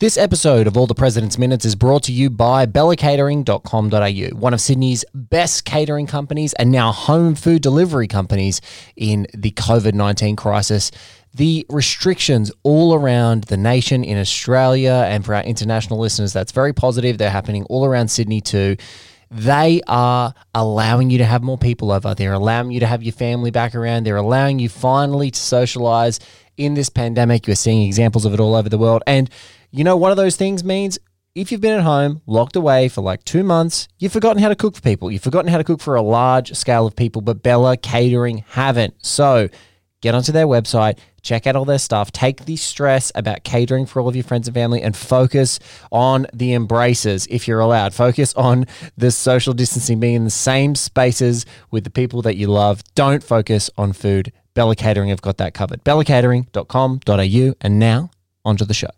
This episode of All the President's Minutes is brought to you by bellacatering.com.au, one of Sydney's best catering companies and now home food delivery companies in the COVID 19 crisis. The restrictions all around the nation in Australia and for our international listeners, that's very positive. They're happening all around Sydney too. They are allowing you to have more people over. They're allowing you to have your family back around. They're allowing you finally to socialize in this pandemic. You're seeing examples of it all over the world. And you know, one of those things means if you've been at home, locked away for like two months, you've forgotten how to cook for people. You've forgotten how to cook for a large scale of people, but Bella Catering haven't. So get onto their website, check out all their stuff, take the stress about catering for all of your friends and family, and focus on the embraces if you're allowed. Focus on the social distancing, being in the same spaces with the people that you love. Don't focus on food. Bella Catering have got that covered. BellaCatering.com.au. And now, onto the show.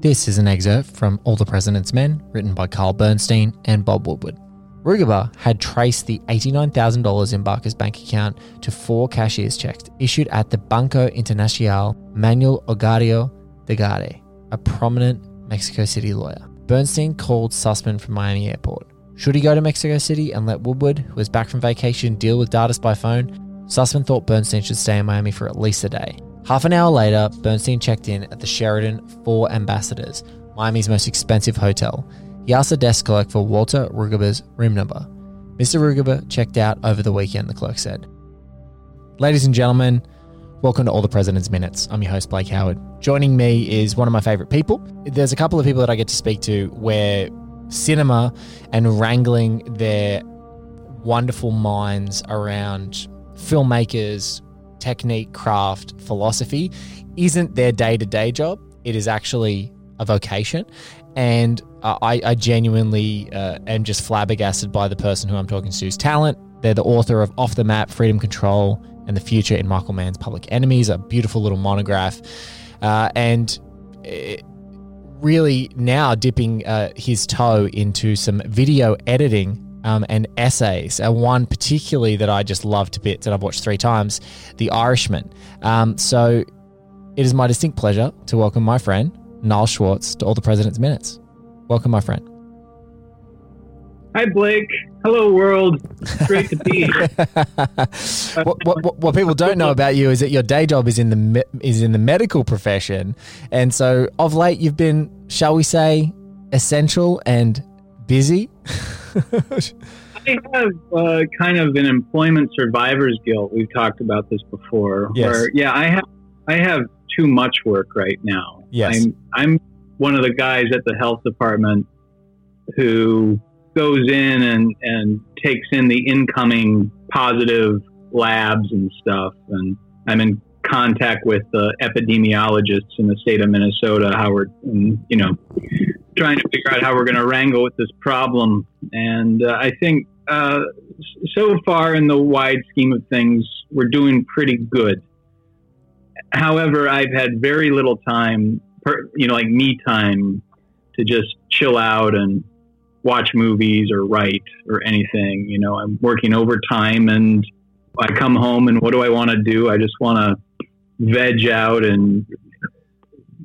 This is an excerpt from All the President's Men, written by Carl Bernstein and Bob Woodward. Rugaber had traced the $89,000 in Barker's bank account to four cashier's checks issued at the Banco Internacional Manuel Ogario de Gare, a prominent Mexico City lawyer. Bernstein called Sussman from Miami Airport. Should he go to Mexico City and let Woodward, who was back from vacation, deal with Dardis by phone? Sussman thought Bernstein should stay in Miami for at least a day. Half an hour later, Bernstein checked in at the Sheraton Four Ambassadors, Miami's most expensive hotel. He asked the desk clerk for Walter Rugaber's room number. Mr. Rugaber checked out over the weekend, the clerk said. Ladies and gentlemen, welcome to All the President's Minutes. I'm your host, Blake Howard. Joining me is one of my favorite people. There's a couple of people that I get to speak to where cinema and wrangling their wonderful minds around filmmakers, technique, craft, philosophy isn't their day to day job. It is actually a vocation. And uh, I, I, genuinely uh, am just flabbergasted by the person who I'm talking to's talent. They're the author of Off the Map, Freedom Control, and the Future in Michael Mann's Public Enemies, a beautiful little monograph. Uh, and it, really now dipping uh, his toe into some video editing um, and essays. Uh, one particularly that I just love to bits that I've watched three times, The Irishman. Um, so it is my distinct pleasure to welcome my friend, Niles Schwartz, to All the President's Minutes. Welcome, my friend. Hi, Blake. Hello, world. Great to be here. what, what, what, people don't know about you is that your day job is in the me- is in the medical profession, and so of late you've been, shall we say, essential and busy. I have uh, kind of an employment survivor's guilt. We've talked about this before. Yes. Where yeah, I have I have too much work right now. Yes. I'm I'm one of the guys at the health department who goes in and and takes in the incoming positive labs and stuff and I'm in contact with the epidemiologists in the state of Minnesota, Howard, and you know, trying to figure out how we're going to wrangle with this problem. And uh, I think uh, so far, in the wide scheme of things, we're doing pretty good. However, I've had very little time, per, you know, like me time, to just chill out and watch movies or write or anything. You know, I'm working overtime and I come home and what do I want to do? I just want to veg out and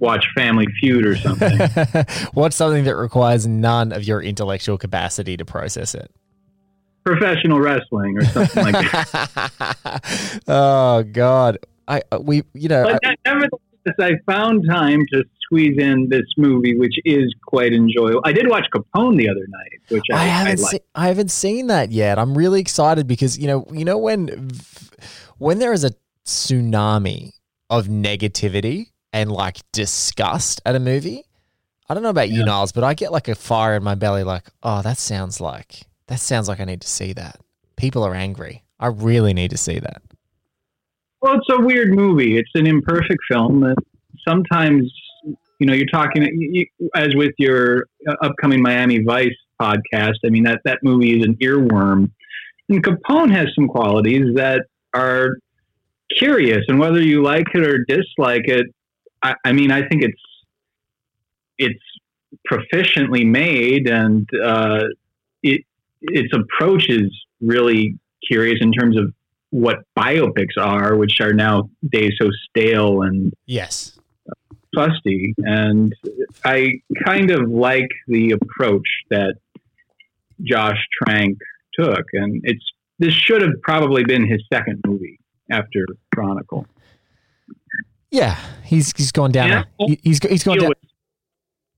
watch Family Feud or something. What's something that requires none of your intellectual capacity to process it? Professional wrestling or something like that. oh God, I uh, we you know. But I, nevertheless, I found time to squeeze in this movie, which is quite enjoyable. I did watch Capone the other night, which I, I haven't I, se- I haven't seen that yet. I'm really excited because you know you know when when there is a tsunami of negativity and like disgust at a movie, I don't know about you, Niles, but I get like a fire in my belly. Like, oh, that sounds like that sounds like I need to see that. People are angry. I really need to see that. Well, it's a weird movie. It's an imperfect film that sometimes, you know, you're talking you, as with your uh, upcoming Miami Vice podcast. I mean, that that movie is an earworm, and Capone has some qualities that are curious, and whether you like it or dislike it, I, I mean, I think it's it's proficiently made, and uh, it its approach is really curious in terms of what biopics are, which are now days so stale and Yes. fusty. And I kind of like the approach that Josh Trank took. And it's this should have probably been his second movie after Chronicle. Yeah, he's he's gone down. Yeah. A, he- he's he's gone down.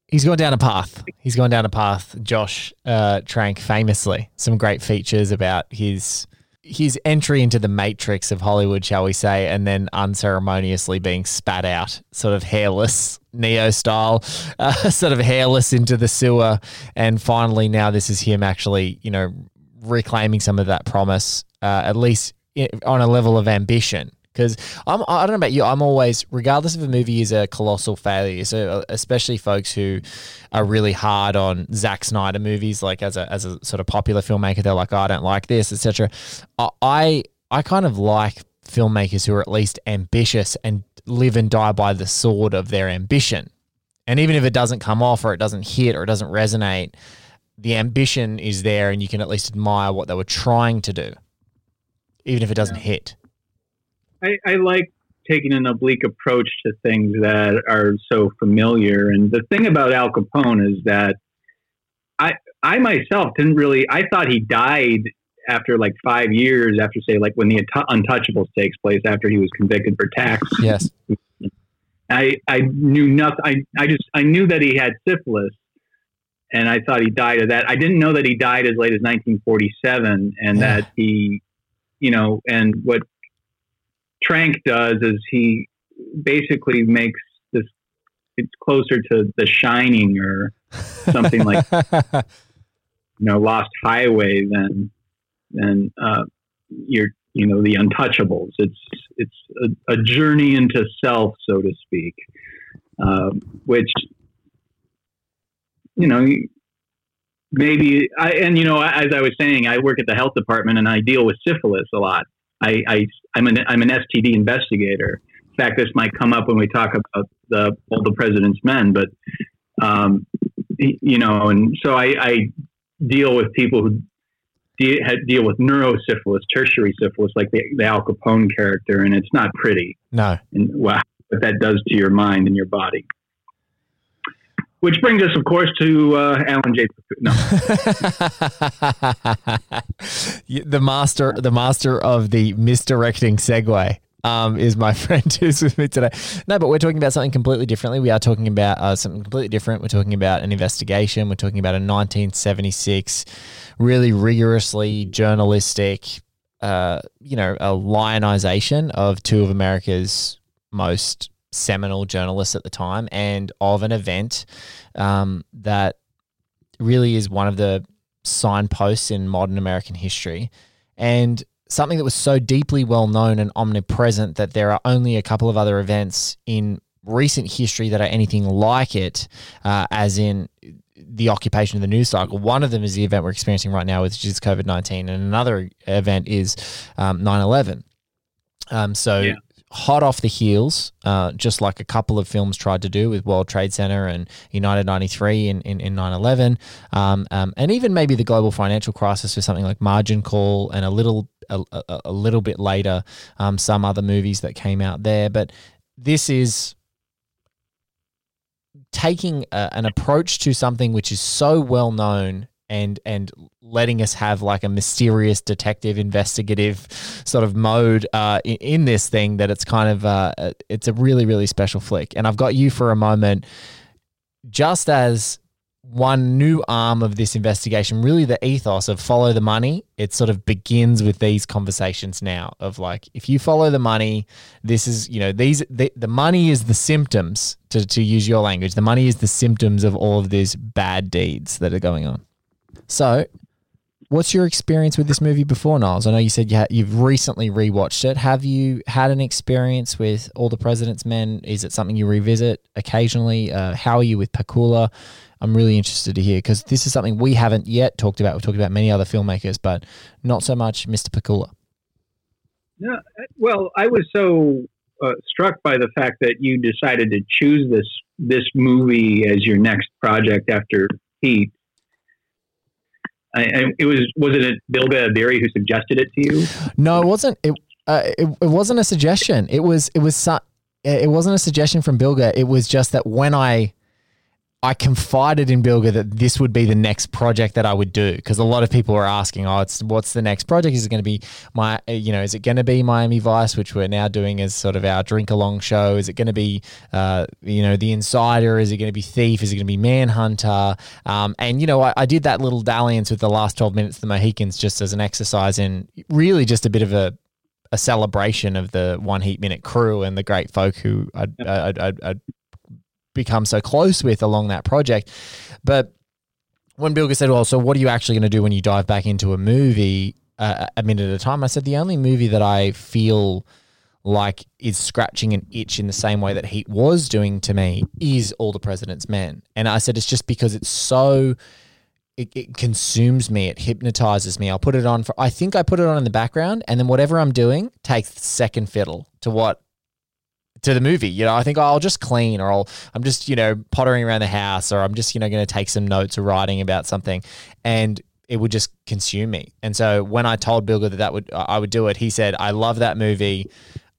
He's gone down a path. He's gone down a path. Josh uh, Trank famously some great features about his his entry into the matrix of Hollywood, shall we say, and then unceremoniously being spat out, sort of hairless, Neo style, uh, sort of hairless into the sewer, and finally now this is him actually, you know, reclaiming some of that promise, uh, at least on a level of ambition. Because I'm, I don't know about you, I'm always, regardless if a movie is a colossal failure, so uh, especially folks who are really hard on Zack Snyder movies, like as a as a sort of popular filmmaker, they're like, oh, I don't like this, etc. I I I kind of like filmmakers who are at least ambitious and live and die by the sword of their ambition. And even if it doesn't come off or it doesn't hit or it doesn't resonate, the ambition is there and you can at least admire what they were trying to do, even if it doesn't hit. I, I like taking an oblique approach to things that are so familiar. And the thing about Al Capone is that I I myself didn't really I thought he died after like five years after say like when the Untouchables takes place after he was convicted for tax. Yes. I I knew nothing. I I just I knew that he had syphilis. And I thought he died of that. I didn't know that he died as late as 1947, and Yeah. that he, you know, and what Trank does is he basically makes this. It's closer to The Shining or something like you know Lost Highway than than uh, your you know the Untouchables. It's it's a, a journey into self, so to speak, um, which you know maybe I and you know as I was saying, I work at the health department and I deal with syphilis a lot. I, I I'm an I'm an STD investigator. In fact, this might come up when we talk about the all the president's men, but um, you know, and so I, I deal with people who de- deal with neurosyphilis, tertiary syphilis, like the, the Al Capone character, and it's not pretty. no. And wow, what that does to your mind and your body. Which brings us, of course, to uh, Alan J. No, the master, the master of the misdirecting segue. Um, is my friend who's with me today. No, but we're talking about something completely differently. We are talking about uh, something completely different. We're talking about an investigation. We're talking about a 1976, really rigorously journalistic, uh, you know, a lionization of two of America's most seminal journalists at the time, and of an event um, that really is one of the signposts in modern American history, and something that was so deeply well known and omnipresent that there are only a couple of other events in recent history that are anything like it, uh, as in the occupation of the news cycle. One of them is the event we're experiencing right now, which is COVID 19, and another event is um, 9 11. Um, so, Yeah. Hot off the heels, uh, just like a couple of films tried to do with World Trade Center and United 93 in, in, in 9-11, um, um, and even maybe the global financial crisis with something like Margin Call and a little a, a, a little bit later um, some other movies that came out there. But this is taking a, an approach to something which is so well known and and letting us have like a mysterious detective investigative sort of mode uh, in, in this thing that it's kind of uh, it's a really really special flick and i've got you for a moment just as one new arm of this investigation, really the ethos of follow the money. It sort of begins with these conversations now of like, if you follow the money, this is, you know, these, the, the money is the symptoms to, to use your language. The money is the symptoms of all of these bad deeds that are going on. So what's your experience with this movie before, Niles? I know you said you ha- you've recently rewatched it. Have you had an experience with All the President's Men? Is it something you revisit occasionally? Uh, how are you with Pakula? I'm really interested to hear because this is something we haven't yet talked about. We've talked about many other filmmakers, but not so much Mr. Pakula. No, well, I was so uh, struck by the fact that you decided to choose this this movie as your next project after Heat. I, I, it was was it Bilge Ebiri who suggested it to you? No, it wasn't. It, uh, it it wasn't a suggestion. It was it was it wasn't a suggestion from Bilge. It was just that when I I confided in Bilge that this would be the next project that I would do because a lot of people were asking, "Oh, it's what's the next project? Is it going to be my, you know, is it going to be Miami Vice, which we're now doing as sort of our drink along show? Is it going to be, uh, you know, The Insider? Is it going to be Thief? Is it going to be Manhunter? Um, and you know, I, I, did that little dalliance with the last twelve minutes, of the Mohicans, just as an exercise in really just a bit of a a celebration of the one heat minute crew and the great folk who I'd, I'd, I'd, I'd become so close with along that project. But when Bilge said, "Well, so what are you actually going to do when you dive back into a movie uh, a minute at a time?" I said, "The only movie that I feel." like is scratching an itch in the same way that Heat was doing to me is All the President's Men. And I said it's just because it's so it, it, consumes me, it hypnotizes me. I'll put it on for I think I put it on in the background and then whatever I'm doing takes second fiddle to what to the movie. You know, I think oh, I'll just clean or I'll I'm just, you know, pottering around the house or I'm just, you know, going to take some notes or writing about something and it would just consume me. And so when I told Bilge that that would I would do it, he said, "I love that movie.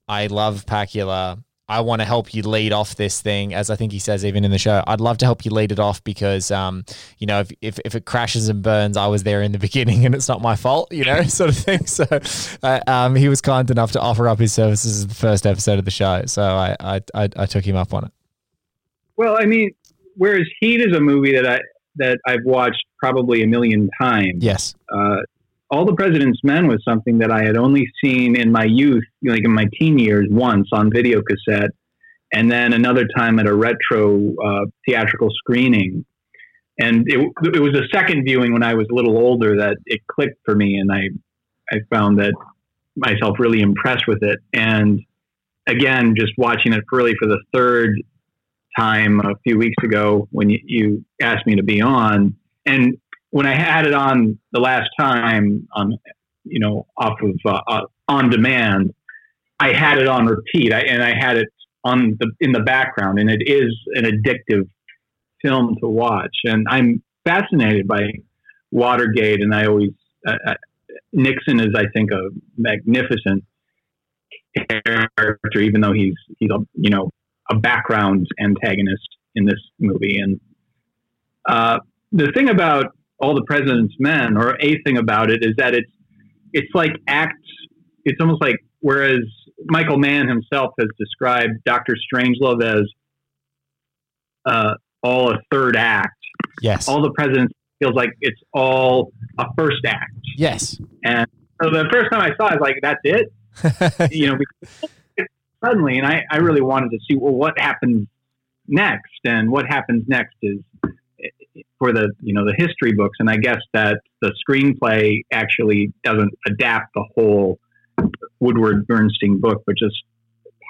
I love Pakula. I want to help you lead off this thing, as I think he says even in the show. I'd love to help you lead it off because, um, you know, if, if, if, it crashes and burns, I was there in the beginning and it's not my fault, you know, sort of thing. So uh, um, he was kind enough to offer up his services as the first episode of the show. So I, I, I, I took him up on it. Well, I mean, whereas Heat is a movie that I that I've watched probably a million times. Yes. Uh, all the President's Men was something that I had only seen in my youth, like in my teen years, once on video cassette, and then another time at a retro uh, theatrical screening. And it, it was a second viewing when I was a little older that it clicked for me, and I I found that myself really impressed with it. And again, just watching it really for the third time a few weeks ago when you, you asked me to be on, and when I had it on the last time on, you know, off of uh, uh, on demand, I had it on repeat, I, and I had it on the in the background, and it is an addictive film to watch. And I'm fascinated by Watergate, and I always uh, uh Nixon is, I think, a magnificent character, even though he's he's a you know a background antagonist in this movie. And uh, the thing about all the president's men or a thing about it is that it's it's like acts it's almost like whereas michael mann himself has described dr strangelove as uh, all a third act. Yes. All the presidents feels like it's all a first act. Yes. And so the first time i saw it I was like that's it? You know suddenly and I, I really wanted to see well what happens next? And what happens next is for the you know the history books, and I guess that the screenplay actually doesn't adapt the whole Woodward Bernstein book, but just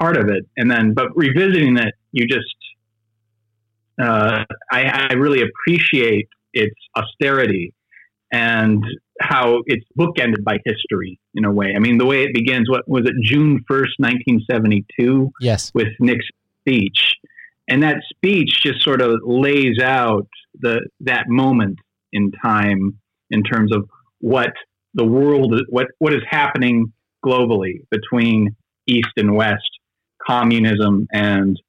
part of it. And then, but revisiting it, you just uh, I, I really appreciate its austerity and how it's bookended by history in a way. I mean, the way it begins, what was it, June 1st, 1972? Yes. With Nixon's speech. And that speech just sort of lays out the that moment in time in terms of what the world what what is happening globally between east and west communism and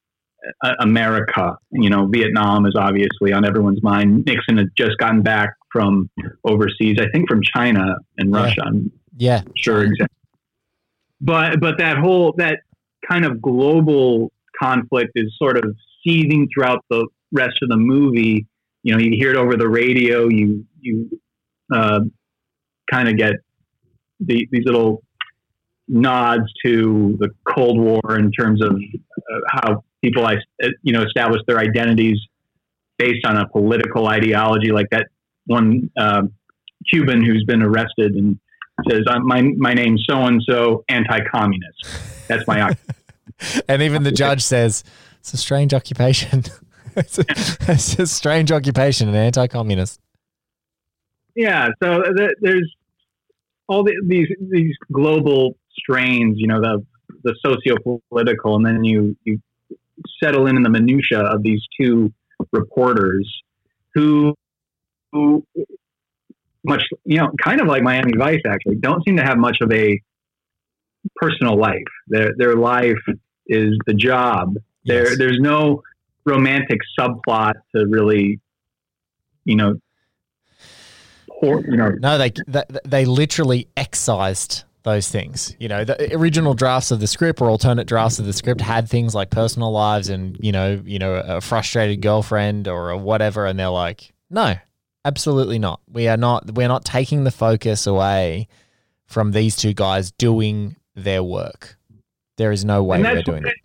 uh, America. You know Vietnam is obviously on everyone's mind. Nixon had just gotten back from overseas I think from China and yeah. Russia. I'm yeah. sure exactly but but that whole that kind of global conflict is sort of seething throughout the rest of the movie you know, you hear it over the radio. You you uh, kind of get the, these little nods to the Cold War in terms of uh, how people, I you know, establish their identities based on a political ideology, like that one uh, Cuban who's been arrested and says, "My my name's so and so, anti-communist." That's my. and even the judge says it's a strange occupation. it's, a, it's, a, strange occupation, an anti-communist. Yeah, so th- there's all the, these these global strains, you know, the the socio-political, and then you you settle in in the minutia of these two reporters who who much you know kind of like Miami Vice actually don't seem to have much of a personal life. Their their life is the job. Yes. There there's no romantic subplot to really you know or, you know no they, they they literally excised those things. You know, the original drafts of the script or alternate drafts of the script had things like personal lives and you know, you know, a frustrated girlfriend or a whatever, and they're like, no, absolutely not. We are not. We're not taking the focus away from these two guys doing their work. There is no way we're doing it.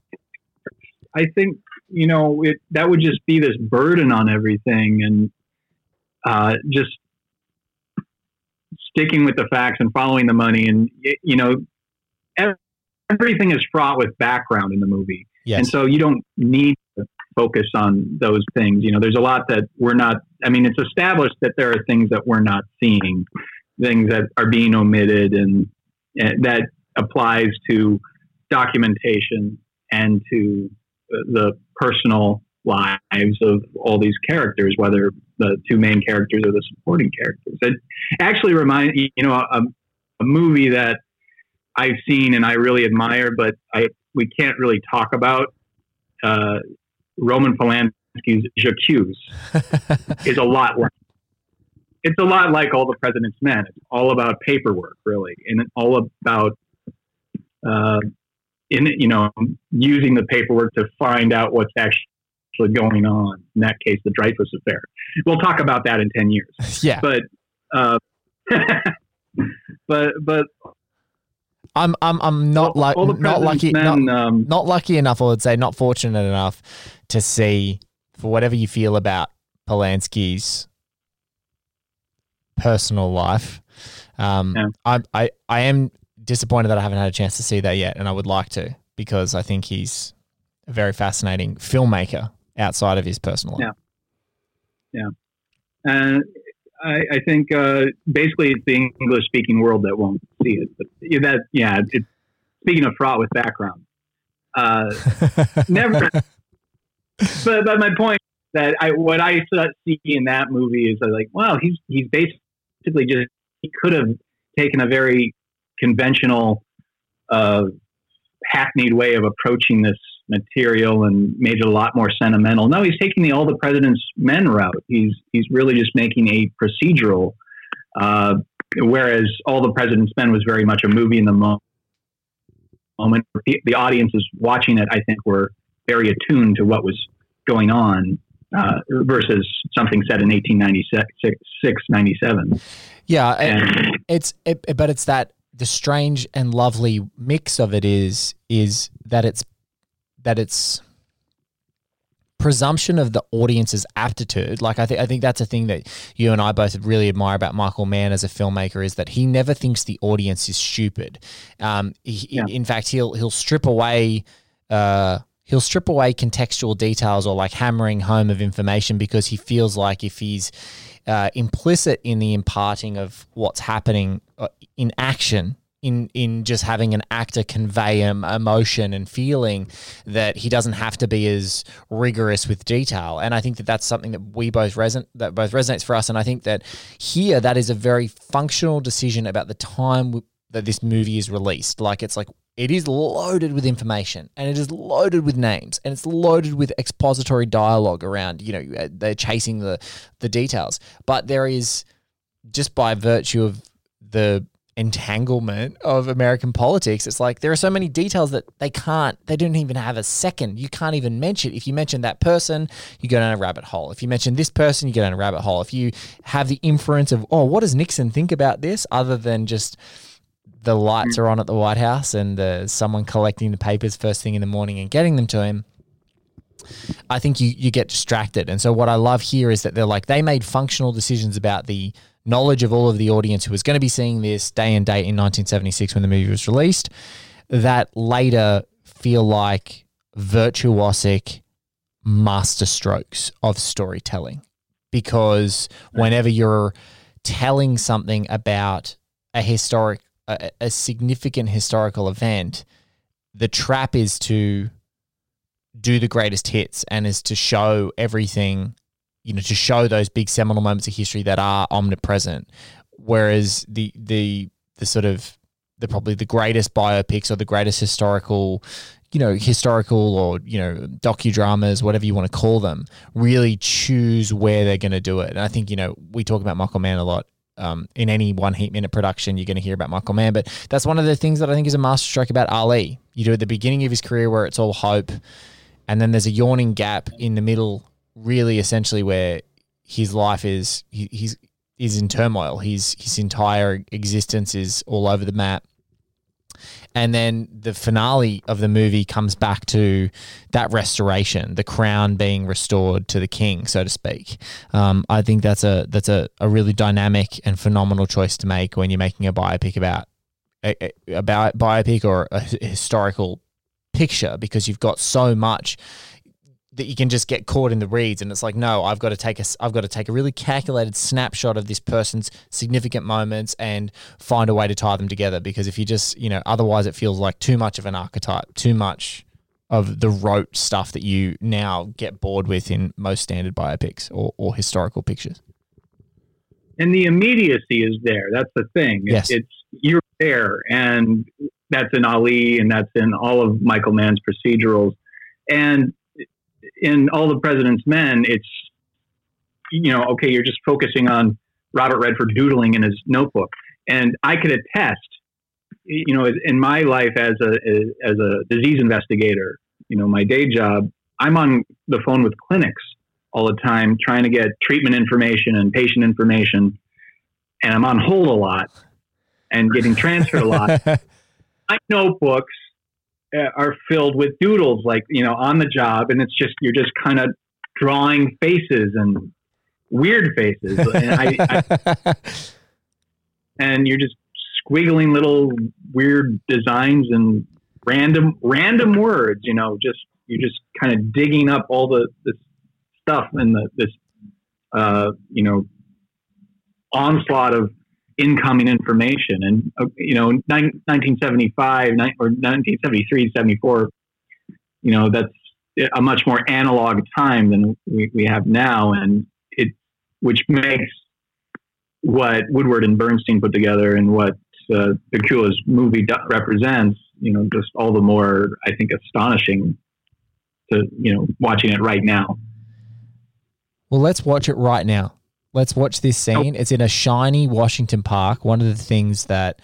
I think you know it. That would just be this burden on everything, and uh, just sticking with the facts and following the money. And, you know, everything is fraught with background in the movie. Yes. And so you don't need to focus on those things. You know, there's a lot that we're not, I mean, it's established that there are things that we're not seeing, things that are being omitted, and, and that applies to documentation and to the personal lives of all these characters, whether the two main characters or the supporting characters. It actually reminds you know a, a movie that I've seen and I really admire, but I we can't really talk about. Uh, Roman Polanski's J'accuse is a lot like it's a lot like all the President's Men. It's all about paperwork, really, and all about uh, in you know using the paperwork to find out what's actually going on. In that case, the Dreyfus affair. We'll talk about that in ten years. Yeah, but uh, but but I'm I'm I'm not like not lucky men, not, um, not lucky enough. I would say not fortunate enough to see for whatever you feel about Polanski's personal life. Um, yeah. I I I am disappointed that I haven't had a chance to see that yet, and I would like to because I think he's a very fascinating filmmaker outside of his personal life. Yeah. Yeah. And I, I think uh, basically it's the English speaking world that won't see it. But that, yeah, it's speaking of fraught with background. Uh, never. but, but my point that I, what I see in that movie is like, wow, he's, he's basically just, he could have taken a very conventional, uh, hackneyed way of approaching this material and made it a lot more sentimental. No, he's taking the All the President's Men route. He's he's really just making a procedural, uh, whereas All the President's Men was very much a movie in the moment. The audiences watching it, I think, were very attuned to what was going on uh, versus something set in 1896, 97. Yeah, and, it's it, but it's that the strange and lovely mix of it is is that it's that it's presumption of the audience's aptitude. Like I think I think that's a thing that you and I both really admire about Michael Mann as a filmmaker is that he never thinks the audience is stupid. Um, he, yeah. In fact, he'll he'll strip away. Uh, he'll strip away contextual details or like hammering home of information because he feels like if he's uh, implicit in the imparting of what's happening in action in in just having an actor convey emotion and feeling that he doesn't have to be as rigorous with detail. And i think that that's something that we both resonate that both resonates for us. And i think that here that is a very functional decision about the time that this movie is released. Like it's like it is loaded with information and it is loaded with names and it's loaded with expository dialogue around you know uh, they're chasing the the details. But there is just by virtue of the entanglement of American politics. It's like there are so many details that they can't, they don't even have a second. You can't even mention. If you mention that person, you go down a rabbit hole. If you mention this person, you go down a rabbit hole. If you have the inference of, oh, what does Nixon think about this, other than just the lights are on at the White House and uh, someone collecting the papers first thing in the morning and getting them to him. I think you you get distracted. And so what I love here is that they're like they made functional decisions about the knowledge of all of the audience who was going to be seeing this day and date in 1976 when the movie was released that later feel like virtuosic masterstrokes of storytelling. Because whenever you're telling something about a historic a, a significant historical event the trap is to do the greatest hits and is to show everything you know, to show those big seminal moments of history that are omnipresent. Whereas the the the sort of the probably the greatest biopics or the greatest historical, you know, historical or you know docudramas, whatever you want to call them, really choose where they're going to do it. And I think you know we talk about Michael Mann a lot. Um, in any one heat minute production, you're going to hear about Michael Mann, but that's one of the things that I think is a masterstroke about Ali. You do at the beginning of his career where it's all hope, and then there's a yawning gap in the middle really essentially where his life is he, he's is in turmoil. His his entire existence is all over the map. And then the finale of the movie comes back to that restoration, the crown being restored to the king, so to speak. Um, I think that's a that's a, a really dynamic and phenomenal choice to make when you're making a biopic about a, about biopic or a historical picture because you've got so much that you can just get caught in the reeds and it's like no i've got to take a i've got to take a really calculated snapshot of this person's significant moments and find a way to tie them together because if you just you know otherwise it feels like too much of an archetype too much of the rote stuff that you now get bored with in most standard biopics or, or historical pictures. And the immediacy is there that's the thing. Yes. it's you're there and that's in ali and that's in all of michael mann's procedurals. And in all the president's men, it's you know, okay, you're just focusing on Robert Redford doodling in his notebook, and I could attest, you know, in my life as a as a disease investigator, you know, my day job, I'm on the phone with clinics all the time trying to get treatment information and patient information, and I'm on hold a lot and getting transferred a lot. my notebooks are filled with doodles, like you know, on the job, and it's just you're just kind of drawing faces and weird faces, and, I, I, and you're just squiggling little weird designs and random random words. You know, just you're just kind of digging up all the this stuff and the this uh, you know onslaught of incoming information. And, uh, you know, 1975 or 1973, 74, you know, that's a much more analog time than we, we have now. And it, which makes what Woodward and Bernstein put together and what uh, Pakula's movie represents, you know, just all the more, I think, astonishing to, you know, watching it right now. Well, let's watch it right now. Let's watch this scene. It's in a shiny Washington Park. One of the things that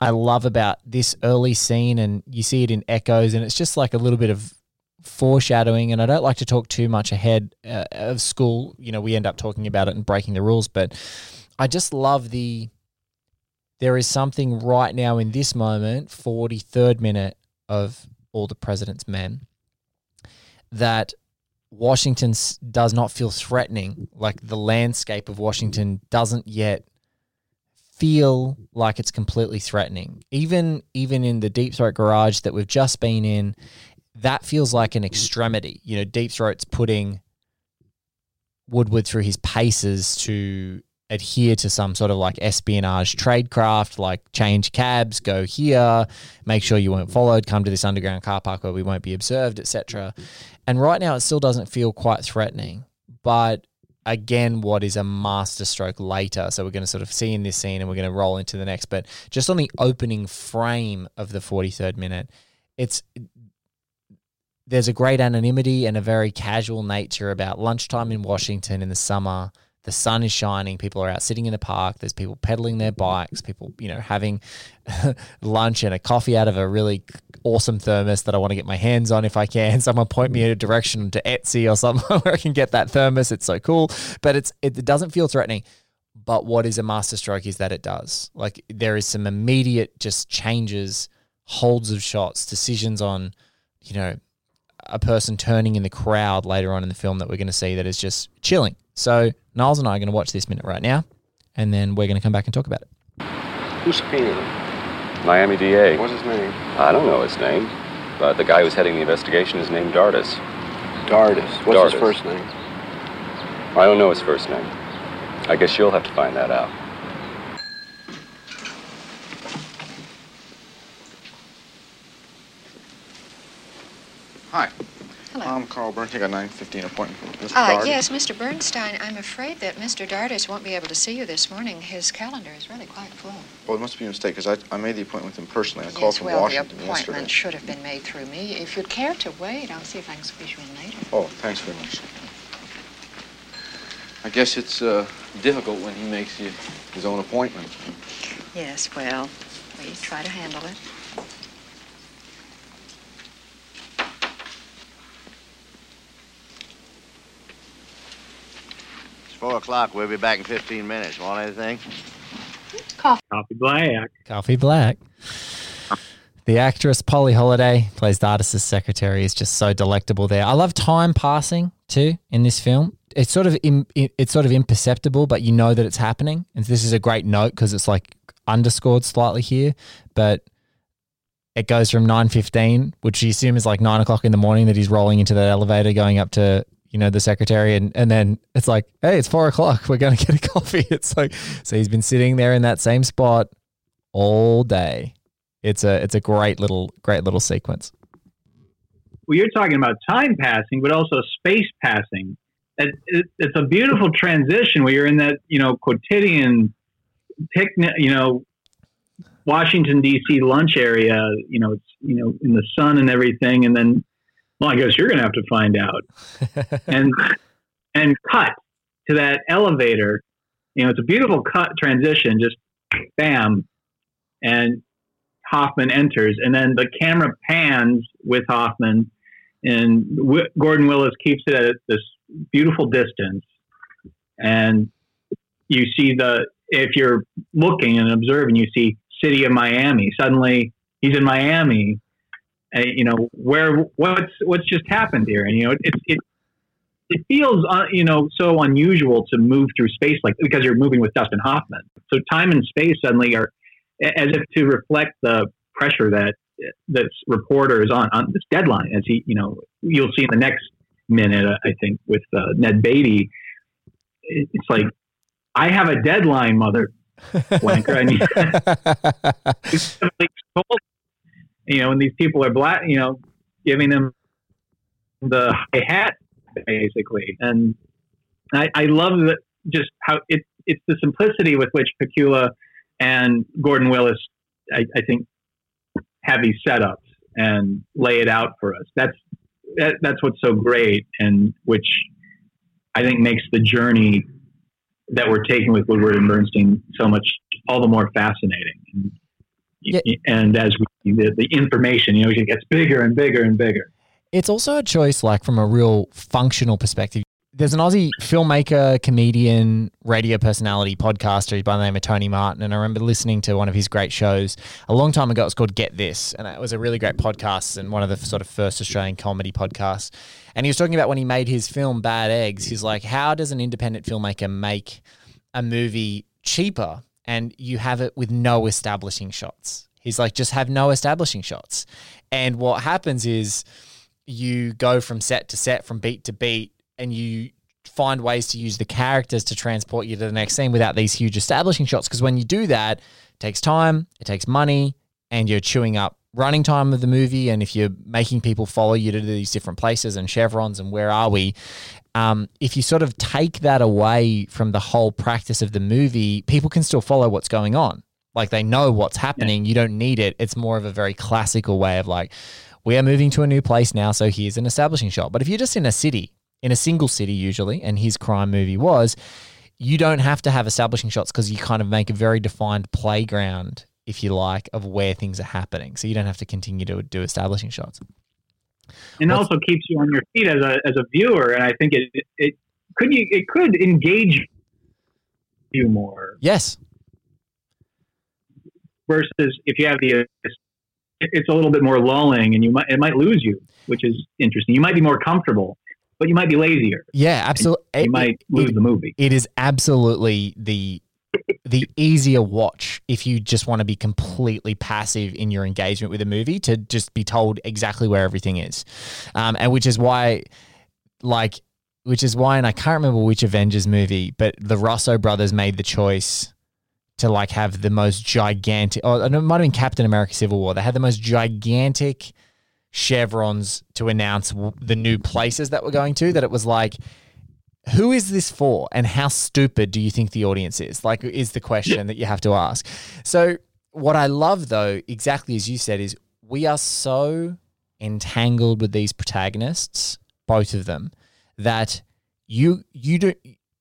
I love about this early scene, and you see it in echoes, and it's just like a little bit of foreshadowing. And I don't like to talk too much ahead uh, of school. You know, we end up talking about it and breaking the rules, but I just love the. There is something right now in this moment, 43rd minute of All the President's Men, that Washington does not feel threatening. Like the landscape of Washington doesn't yet feel like it's completely threatening. Even even in the Deep Throat garage that we've just been in, that feels like an extremity. You know, Deep Throat's putting Woodward through his paces to adhere to some sort of like espionage tradecraft, like change cabs, go here, make sure you weren't followed, come to this underground car park where we won't be observed, etc. And right now, it still doesn't feel quite threatening, but again what is a masterstroke later. So we're going to sort of see in this scene and we're going to roll into the next. But just on the opening frame of the 43rd minute, it's there's a great anonymity and a very casual nature about lunchtime in Washington in the summer the sun is shining, people are out sitting in the park, there's people pedaling their bikes, people, you know, having lunch and a coffee out of a really awesome thermos that I want to get my hands on if I can. Someone point me in a direction to Etsy or something where I can get that thermos. It's so cool, but it's it doesn't feel threatening. But what is a masterstroke is that it does. Like there is some immediate just changes, holds of shots, decisions on, you know, a person turning in the crowd later on in the film that we're going to see that is just chilling. So Niles and I are going to watch this minute right now, and then we're going to come back and talk about it. Who's subpoenaed him? Miami DA. What's his name? I don't know his name, but the guy who's heading the investigation is named Dardis. Dardis. What's Dardis. his first name? I don't know his first name. I guess you'll have to find that out. Hi. Hello. I'm Carl Bernstein. I got a 9.15 appointment with Mr. Uh, Dardis. yes, Mr. Bernstein, I'm afraid that Mr. Dardis won't be able to see you this morning. His calendar is really quite full. Well, it must be a mistake because I, I made the appointment with him personally. I called yes, from well, Washington the yesterday. appointment should have been made through me. If you'd care to wait, I'll see if I can squeeze you in later. Oh, thanks very much. I guess it's uh, difficult when he makes his own appointment. Yes, well, we try to handle it. Four o'clock. We'll be back in 15 minutes. Want anything? Coffee Coffee black. Coffee Black. The actress Polly Holliday plays Dardis' secretary is just so delectable there. I love time passing too in this film. It's sort of Im, it's sort of imperceptible, but you know that it's happening. And this is a great note because it's like underscored slightly here, but it goes from nine fifteen, which you assume is like nine o'clock in the morning, that he's rolling into that elevator going up to you know the secretary, and and then it's like, hey, it's four o'clock. We're going to get a coffee. It's like so he's been sitting there in that same spot all day. It's a it's a great little great little sequence. Well, you're talking about time passing, but also space passing. It, it, it's a beautiful transition where you're in that, you know, quotidian picnic, you know, Washington D.C. lunch area. You know, it's you know in the sun and everything, and then, well, I guess you're going to have to find out. and and cut to that elevator. You know, it's a beautiful cut transition. Just bam, and Hoffman enters, and then the camera pans with Hoffman, and w- Gordon Willis keeps it at this beautiful distance, and you see the if you're looking and observing, you see city of Miami. Suddenly, he's in Miami. You know where what's what's just happened here, and you know it it it, feels uh, you know so unusual to move through space like because you're moving with Dustin Hoffman. So time and space suddenly are as if to reflect the pressure that this reporter is on on this deadline. As he, you know, you'll see in the next minute, uh, I think, with uh, Ned Beatty, it's like I have a deadline, mother wanker. I mean, you know, and these people are black, you know, giving them the high hat basically, and I, I love that just how it it's the simplicity with which Pakula and Gordon Willis, I, I think, have these setups and lay it out for us. That's that, that's what's so great, and which I think makes the journey that we're taking with Woodward and Bernstein so much all the more fascinating. And, Yeah. and as we, the, the information, you know, it gets bigger and bigger and bigger. It's also a choice, like from a real functional perspective. There's an Aussie filmmaker, comedian, radio personality, podcaster by the name of Tony Martin. And I remember listening to one of his great shows a long time ago. It's called Get This. And it was a really great podcast and one of the sort of first Australian comedy podcasts. And he was talking about when he made his film Bad Eggs. He's like, how does an independent filmmaker make a movie cheaper and you have it with no establishing shots? He's like, just have no establishing shots. And what happens is, you go from set to set, from beat to beat, and you find ways to use the characters to transport you to the next scene without these huge establishing shots. Because when you do that, it takes time, it takes money, and you're chewing up running time of the movie. And if you're making people follow you to these different places and chevrons and where are we, um, if you sort of take that away from the whole practice of the movie, people can still follow what's going on. Like they know what's happening. You don't need it. It's more of a very classical way of like, we are moving to a new place now, so here's an establishing shot. But if you're just in a city, in a single city usually, and his crime movie was, you don't have to have establishing shots because you kind of make a very defined playground, if you like, of where things are happening. So you don't have to continue to do establishing shots. And also keeps you on your feet as a as a viewer. And I think it it, it could you it could engage you more Yes. versus if you have the it's a little bit more lulling and you might it might lose you, which is interesting. You might be more comfortable, but you might be lazier. Yeah, absolutely. You might lose the movie. It is absolutely the the easier watch if you just want to be completely passive in your engagement with a movie to just be told exactly where everything is, um, and which is why, like, which is why, and I can't remember which Avengers movie, but the Russo brothers made the choice to like have the most gigantic. Oh, it might have been Captain America: Civil War. They had the most gigantic chevrons to announce the new places that we're going to. That it was like who is this for and how stupid do you think the audience is? Like is the question that you have to ask. So what i love though exactly as you said is we are so entangled with these protagonists both of them that you you do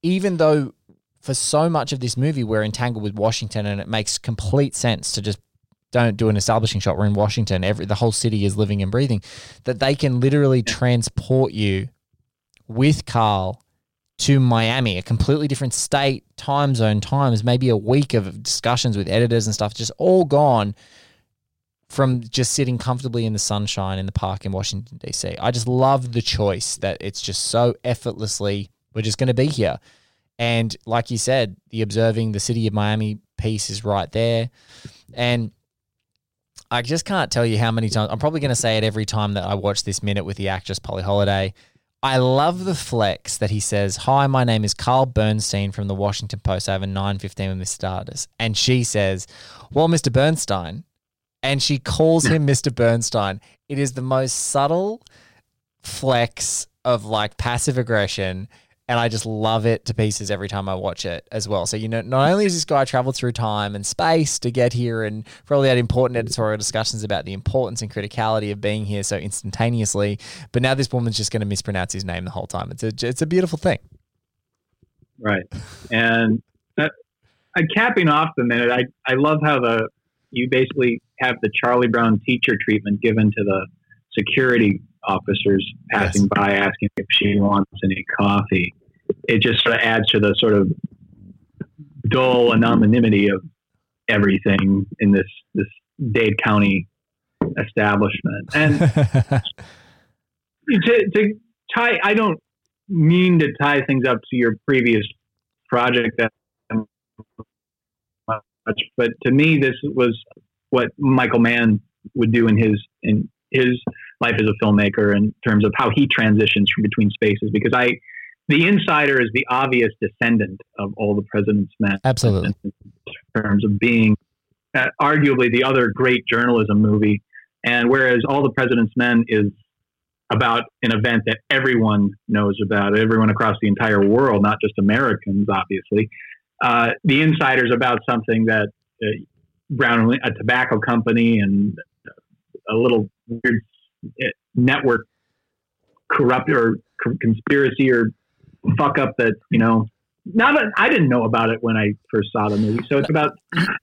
even though for so much of this movie we're entangled with washington and it makes complete sense to just don't do an establishing shot. We're in washington. Every the whole city is living and breathing that they can literally transport you with carl to Miami, a completely different state, time zone, times, maybe a week of discussions with editors and stuff, just all gone from just sitting comfortably in the sunshine in the park in Washington, D.C. I just love the choice that it's just so effortlessly, we're just going to be here. And like you said, the observing the city of Miami piece is right there. And I just can't tell you how many times, I'm probably going to say it every time that I watch this minute with the actress Polly Holliday. I love the flex that he says, Hi, my name is Carl Bernstein from the Washington Post. I have a 915 with Mr. Dardis. And she says, Well, Mr. Bernstein. And she calls him Mr. Bernstein. It is the most subtle flex of like passive aggression. And I just love it to pieces every time I watch it as well. So, you know, not only has this guy traveled through time and space to get here and probably had important editorial discussions about the importance and criticality of being here so instantaneously, but now this woman's just going to mispronounce his name the whole time. It's a, it's a beautiful thing. Right. And uh, capping off the minute, I, I love how the you basically have the Charlie Brown teacher treatment given to the security officers passing Yes. by asking if she wants any coffee. It just sort of adds to the sort of dull anonymity of everything in this this Dade County establishment. And to, to tie, I don't mean to tie things up to your previous project that much, but to me, this was what Michael Mann would do in his in his life as a filmmaker in terms of how he transitions from between spaces. Because I, the Insider is the obvious descendant of all the President's Men. Absolutely. In terms of being uh, arguably the other great journalism movie, and whereas All the President's Men is about an event that everyone knows about, everyone across the entire world, not just Americans, obviously. Uh, the Insider's about something that uh, Brown, a tobacco company, and a little weird network corrupt or conspiracy or fuck up that you know. Not that I didn't know about it when I first saw the movie, so it's about,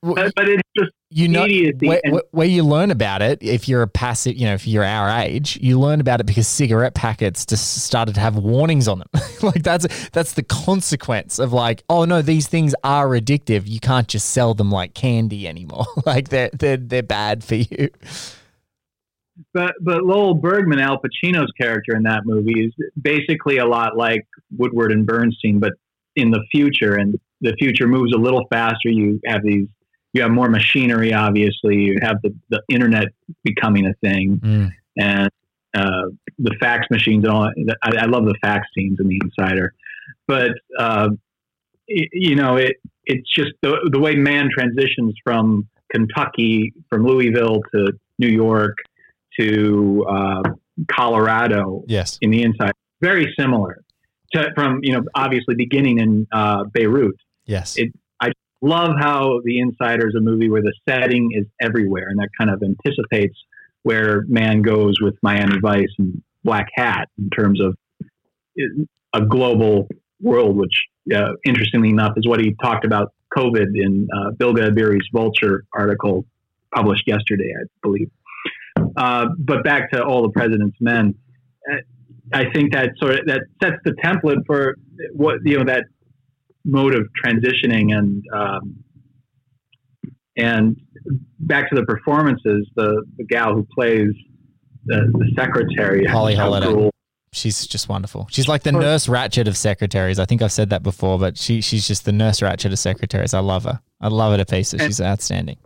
but, but it's just you know where, where you learn about it if you're a passive you know if you're our age you learn about it because cigarette packets just started to have warnings on them. Like that's that's the consequence of like oh no these things are addictive. You can't just sell them like candy anymore. Like they're they're, they're bad for you but but Lowell Bergman, Al Pacino's character in that movie, is basically a lot like Woodward and Bernstein, but in the future. And the future moves a little faster. You have these, you have more machinery. Obviously, you have the the internet becoming a thing, Mm. and uh, the fax machines and all. I, I love the fax scenes in The Insider, but uh, y- you know it. It's just the the way Mann transitions from Kentucky, from Louisville to New York to uh, Colorado yes in the inside, very similar to from you know obviously beginning in uh, Beirut. yes It, I love how the Insider is a movie where the setting is everywhere, and that kind of anticipates where Mann goes with Miami Vice and Blackhat in terms of a global world, which uh, interestingly enough is what he talked about COVID in uh, Bilge Ebiri's Vulture article published yesterday, I believe. Uh, but back to all the president's men, uh, I think that sort of that sets the template for what you know that mode of transitioning and um, and back to the performances. The the gal who plays the, the secretary, Holly Holliday. cool. She's just wonderful. She's like the nurse Ratched of secretaries. I think I've said that before, but she she's just the nurse Ratched of secretaries. I love her. I love her to pieces. And- She's outstanding.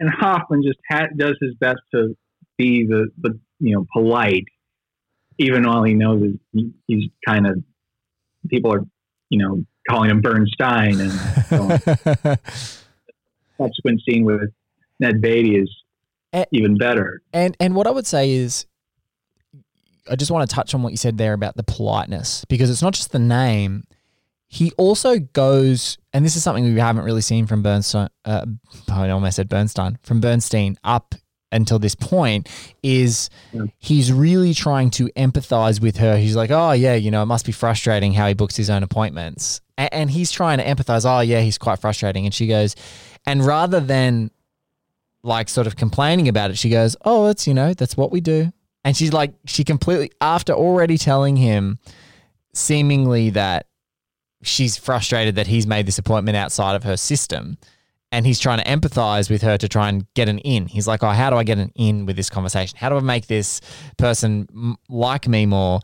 And Hoffman just ha- does his best to be the, the you know polite, even while he knows he, he's kind of people are you know calling him Bernstein, and so on. subsequent scene with Ned Beatty is Eh. even better. And and what I would say is, I just want to touch on what you said there about the politeness because it's not just the name. He also goes, and this is something we haven't really seen from Bernstein. Uh, I almost said Bernstein from Bernstein up until this point. Is he's really trying to empathize with her. He's like, oh yeah, you know, it must be frustrating how he books his own appointments, and he's trying to empathize. Oh yeah, he's quite frustrating, and she goes, and rather than like sort of complaining about it, she goes, "Oh, it's you know that's what we do," and she's like, she completely after already telling him, seemingly that she's frustrated that he's made this appointment outside of her system, and he's trying to empathize with her to try and get an in. He's like, "Oh, how do I get an in with this conversation? How do I make this person like me more?"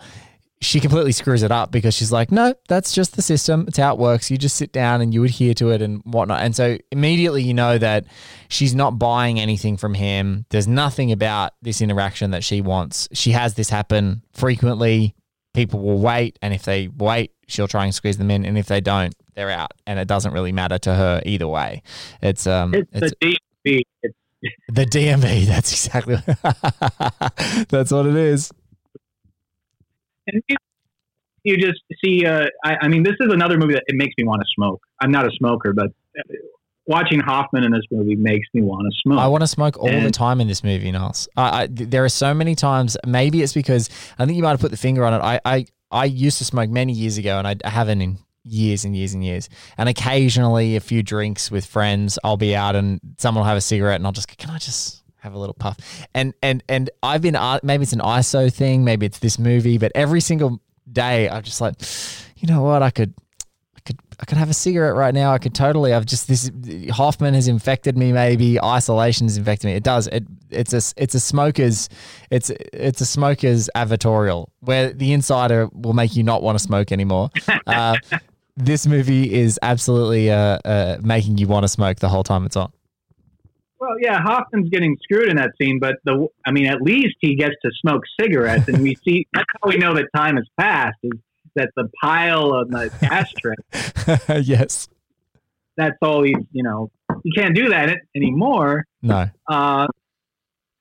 She completely screws it up because she's like, no, that's just the system. It's how it works. You just sit down and you adhere to it and whatnot. And so immediately you know that she's not buying anything from him. There's nothing about this interaction that she wants. She has this happen frequently. People will wait. And if they wait, she'll try and squeeze them in. And if they don't, they're out. And it doesn't really matter to her either way. It's, um, It's, it's the DMV. It's, the DMV. That's exactly, that's what it is. and you, you just see. Uh, I, I mean, this is another movie that it makes me want to smoke. I'm not a smoker, but watching Hoffman in this movie makes me want to smoke. I want to smoke all the time in this movie, Niles. I, I, there are so many times. Maybe it's because I think you might have put the finger on it. I, I, I used to smoke many years ago, and I, I haven't in years and years and years. And occasionally, a few drinks with friends, I'll be out and someone will have a cigarette, and I'll just, can I just have a little puff? And and and I've been uh, maybe it's an ISO thing, maybe it's this movie, but every single day, I'm just like, you know what, I could. I could have a cigarette right now. I could totally. I've just this Hoffman has infected me. Maybe isolation has infected me. It does. It it's a it's a smoker's it's it's a smoker's advertorial where the insider will make you not want to smoke anymore. Uh, this movie is absolutely uh, uh, making you want to smoke the whole time it's on. Well, yeah, Hoffman's getting screwed in that scene, but the I mean, at least he gets to smoke cigarettes, and we see that's how we know that time has passed. Is that the pile on the ashtray? yes. That's all he's you know. You can't do that anymore. No. Uh,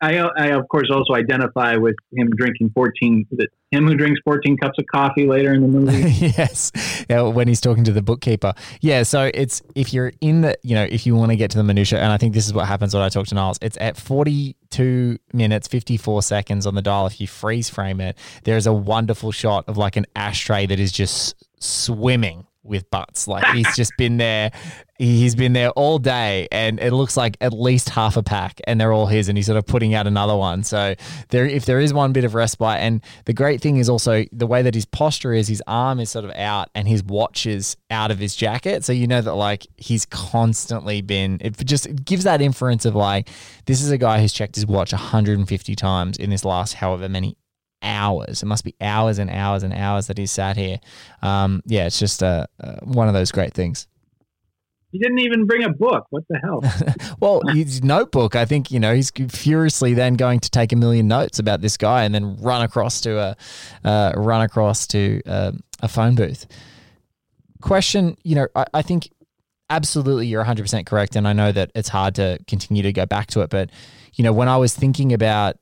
I, I of course also identify with him drinking fourteen. Is it him who drinks fourteen cups of coffee later in the movie? yes. Yeah, when he's talking to the bookkeeper. Yeah, so it's if you're in the, you know, if you want to get to the minutia, and I think this is what happens when I talk to Niles, it's at 42 minutes, 54 seconds on the dial. If you freeze frame it, there's a wonderful shot of like an ashtray that is just swimming with butts. Like he's just been there. He's been there all day, and it looks like at least half a pack, and they're all his. And he's sort of putting out another one. So there, if there is one bit of respite, and the great thing is also the way that his posture is. His arm is sort of out, and his watch is out of his jacket. So you know that like he's constantly been. It just gives that inference of like this is a guy who's checked his watch 150 times in this last however many hours. It must be hours and hours and hours that he sat here. Um, yeah, it's just uh, uh, one of those great things. He didn't even bring a book. What the hell? Well, his notebook, I think, you know, he's furiously then going to take a million notes about this guy and then run across to a uh, run across to uh, a phone booth. Question, you know, I, I think absolutely you're 100% correct. And I know that it's hard to continue to go back to it. But, you know, when I was thinking about,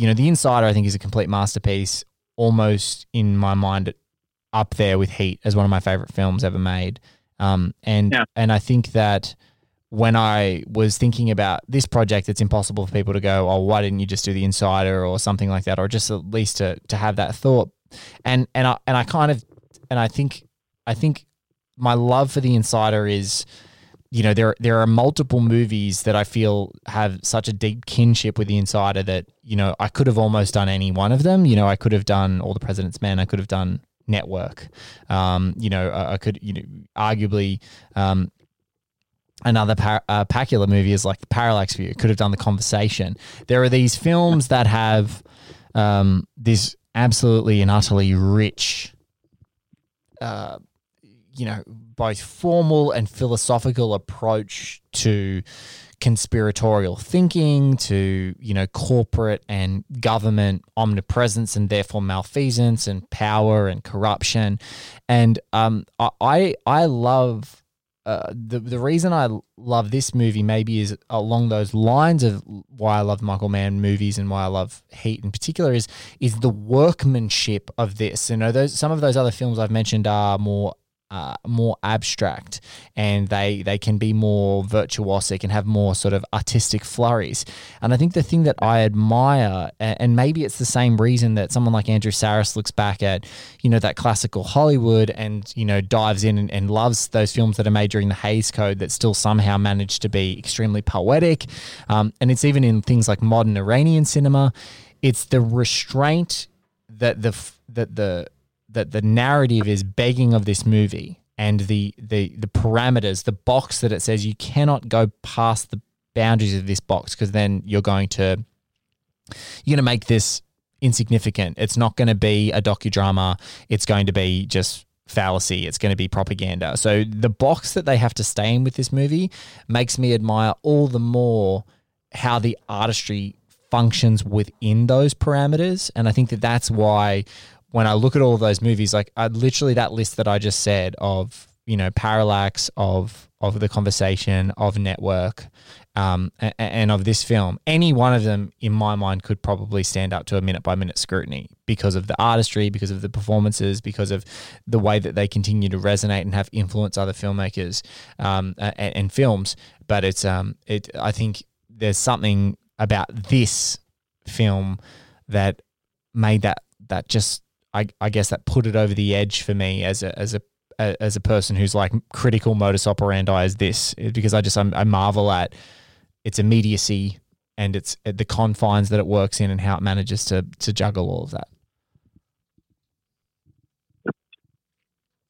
you know, The Insider, I think is a complete masterpiece, almost in my mind up there with Heat as one of my favorite films ever made. Um, and Yeah. and I think that when I was thinking about this project, it's impossible for people to go, "Oh, why didn't you just do the Insider or something like that?" Or just at least to to have that thought. And and I and I kind of and I think I think my love for the Insider is you know there there are multiple movies that I feel have such a deep kinship with the Insider that you know I could have almost done any one of them. You know, I could have done All the President's Men. I could have done Network. Um, you know, I, I could you know arguably. Um, Another par- uh, Pakula movie is like the Parallax View. Could have done the conversation. There are these films that have um, this absolutely and utterly rich uh, you know, both formal and philosophical approach to conspiratorial thinking, to, you know, corporate and government omnipresence and therefore malfeasance and power and corruption. And um, I, I love uh, the the reason I love this movie maybe is along those lines of why I love Michael Mann movies and why I love Heat in particular is is the workmanship of this. You know, those some of those other films I've mentioned are more uh, more abstract and they they can be more virtuosic and have more sort of artistic flurries. And I think the thing that I admire, and maybe it's the same reason that someone like Andrew Sarris looks back at, you know, that classical Hollywood and, you know, dives in and, and loves those films that are made during the Hays Code that still somehow manage to be extremely poetic. Um, and it's even in things like modern Iranian cinema. It's the restraint that the that the that the narrative is begging of this movie and the the the parameters, the box that it says you cannot go past the boundaries of this box because then you're going to you're going to make this insignificant. It's not going to be a docudrama. It's going to be just fallacy. It's going to be propaganda. So the box that they have to stay in with this movie makes me admire all the more how the artistry functions within those parameters. And I think that that's why when I look at all of those movies, like I literally that list that I just said of you know Parallax, of of the conversation, of Network, um, and, and, of this film, any one of them in my mind could probably stand up to a minute by minute scrutiny because of the artistry, because of the performances, because of the way that they continue to resonate and have influence other filmmakers um, and, and, films. But it's um, it I think there's something about this film that made that that just I, I guess that put it over the edge for me as a as a as a person who's like critical modus operandi is this eh, because I just I'm, i marvel at its immediacy and its eh, the confines that it works in and how it manages to to juggle all of that.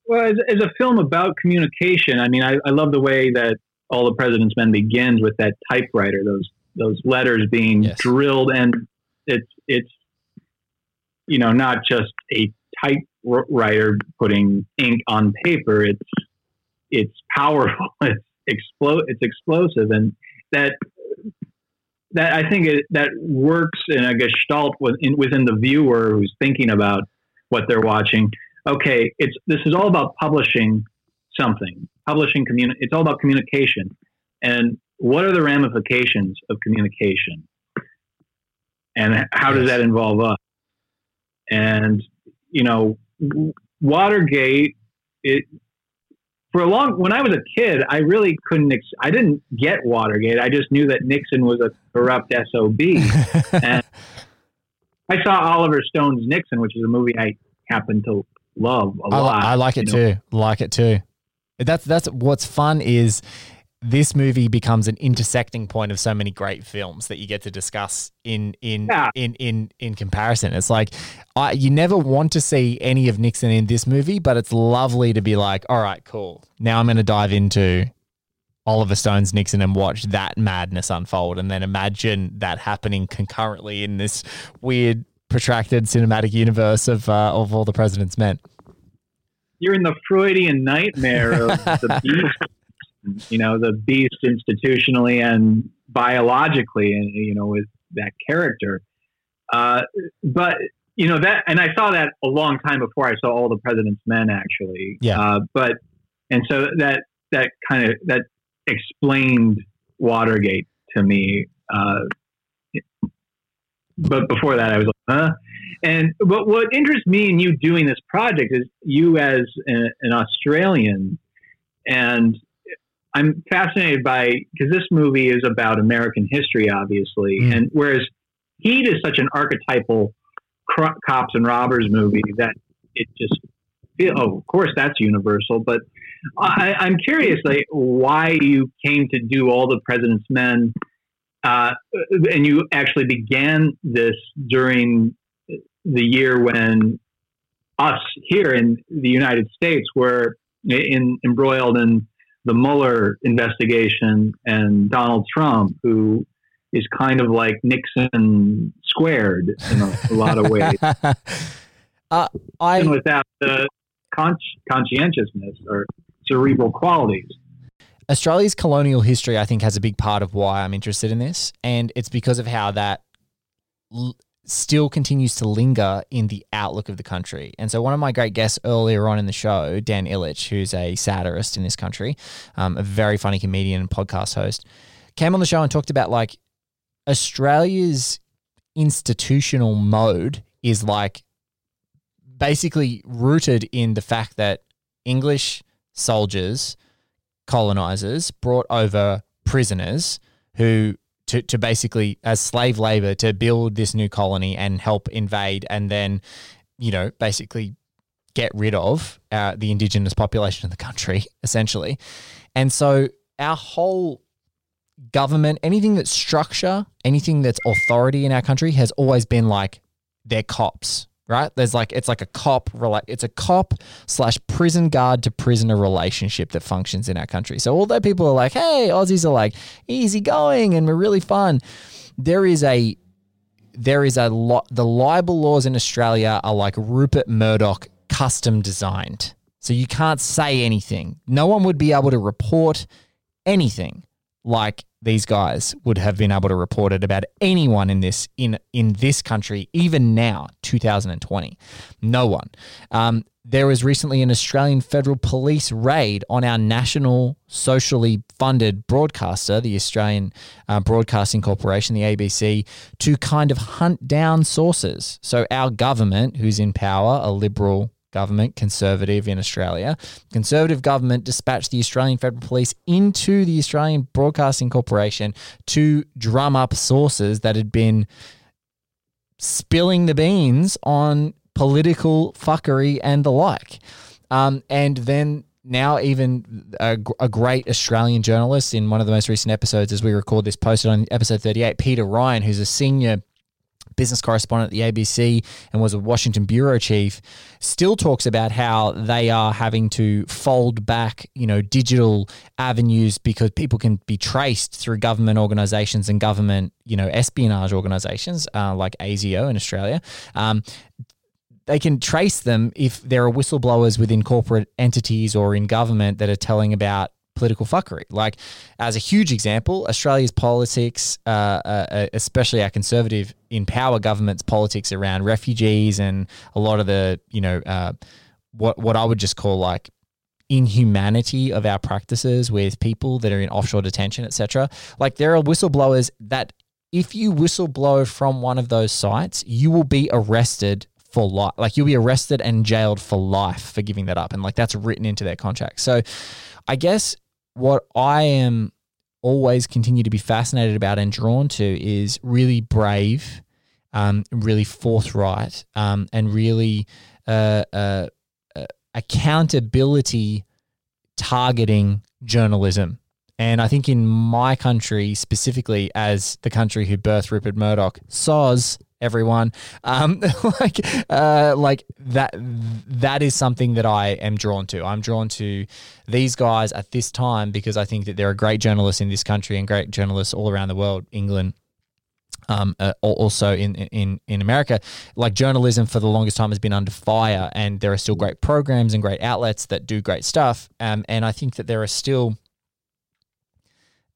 Well, as, as a film about communication, I mean, I, I love the way that All the President's Men begins with that typewriter, those those letters being yes. drilled, and it's it's you know, not just a typewriter putting ink on paper. It's it's powerful. It's explo- It's explosive, and that that I think it, that works in a gestalt within, within the viewer who's thinking about what they're watching. Okay, it's this is all about publishing something, publishing communi- It's all about communication, and what are the ramifications of communication, and how does that involve us? And, you know, Watergate, it, for a long, when I was a kid, I really couldn't, ex- I didn't get Watergate. I just knew that Nixon was a corrupt SOB. and I saw Oliver Stone's Nixon, which is a movie I happen to love a I, lot. I like it too. Know. Like it too. That's, that's what's fun is this movie becomes an intersecting point of so many great films that you get to discuss in in yeah. in in in comparison. It's like I, you never want to see any of Nixon in this movie, but it's lovely to be like, all right, cool. Now I'm going to dive into Oliver Stone's Nixon and watch that madness unfold, and then imagine that happening concurrently in this weird, protracted cinematic universe of uh, of all the president's men. You're in the Freudian nightmare of the beast you know, the beast institutionally and biologically, and you know, with that character. Uh, but you know that, and I saw that a long time before I saw all the President's Men, actually. Yeah. Uh, but and so that that kind of that explained Watergate to me. Uh, but before that, I was like, huh. And but what interests me in you doing this project is you as a, an Australian and I'm fascinated by because this movie is about American history, obviously, mm. and whereas Heat is such an archetypal cro- cops and robbers movie that it just feel. Oh, of course, that's universal. But I, I'm curious, like, why you came to do all the President's Men, uh, and you actually began this during the year when us here in the United States were in, embroiled in the Mueller investigation and Donald Trump, who is kind of like Nixon squared in a, a lot of ways. uh, I and without the con- conscientiousness or cerebral qualities. Australia's colonial history, I think, has a big part of why I'm interested in this, and it's because of how that l- still continues to linger in the outlook of the country. And so, one of my great guests earlier on in the show, Dan Ilic, who's a satirist in this country, um, a very funny comedian and podcast host, came on the show and talked about like Australia's institutional mode is like basically rooted in the fact that English soldiers, colonizers, brought over prisoners who to, to basically as slave labor to build this new colony and help invade and then you know basically get rid of uh, the indigenous population of the country essentially. And so our whole government anything that's structure anything that's authority in our country has always been like they're cops right? There's like it's like a cop, it's a cop slash prison guard to prisoner relationship that functions in our country. So although people are like, hey, Aussies are like easygoing and we're really fun, there is a there is a lot. The libel laws in Australia are like Rupert Murdoch custom designed. So you can't say anything. No one would be able to report anything like these guys would have been able to report it about anyone in this in in this country, even now, 2020. No one. Um, there was recently an Australian federal police raid on our national socially funded broadcaster, the Australian uh, Broadcasting Corporation, the ABC, to kind of hunt down sources. So our government, who's in power, a liberal government, conservative in Australia. Conservative government dispatched the Australian Federal Police into the Australian Broadcasting Corporation to drum up sources that had been spilling the beans on political fuckery and the like. Um, and then now even a, a, great Australian journalist in one of the most recent episodes as we record this posted on episode 38, Peter Ryan, who's a senior business correspondent at the ABC and was a Washington bureau chief, still talks about how they are having to fold back, you know, digital avenues because people can be traced through government organizations and government, you know, espionage organizations uh, like ASIO in Australia. Um, they can trace them if there are whistleblowers within corporate entities or in government that are telling about political fuckery. Like, as a huge example, Australia's politics, uh, uh, uh, especially our conservative in power government's politics around refugees and a lot of the, you know, uh, what what I would just call like inhumanity of our practices with people that are in offshore detention, etc. Like, there are whistleblowers that if you whistleblow from one of those sites, you will be arrested for life. Like you'll be arrested and jailed for life for giving that up. And like that's written into their contract. So I guess what I am always continue to be fascinated about and drawn to is really brave, um, really forthright, um, and really uh, uh, uh, accountability targeting journalism. And I think in my country, specifically as the country who birthed Rupert Murdoch, SOZ, everyone. Um, like, uh, like that. That is something that I am drawn to. I'm drawn to these guys at this time because I think that there are great journalists in this country and great journalists all around the world, England. Um, uh, also in, in in America, like journalism for the longest time has been under fire, and there are still great programs and great outlets that do great stuff. Um, and I think that there are still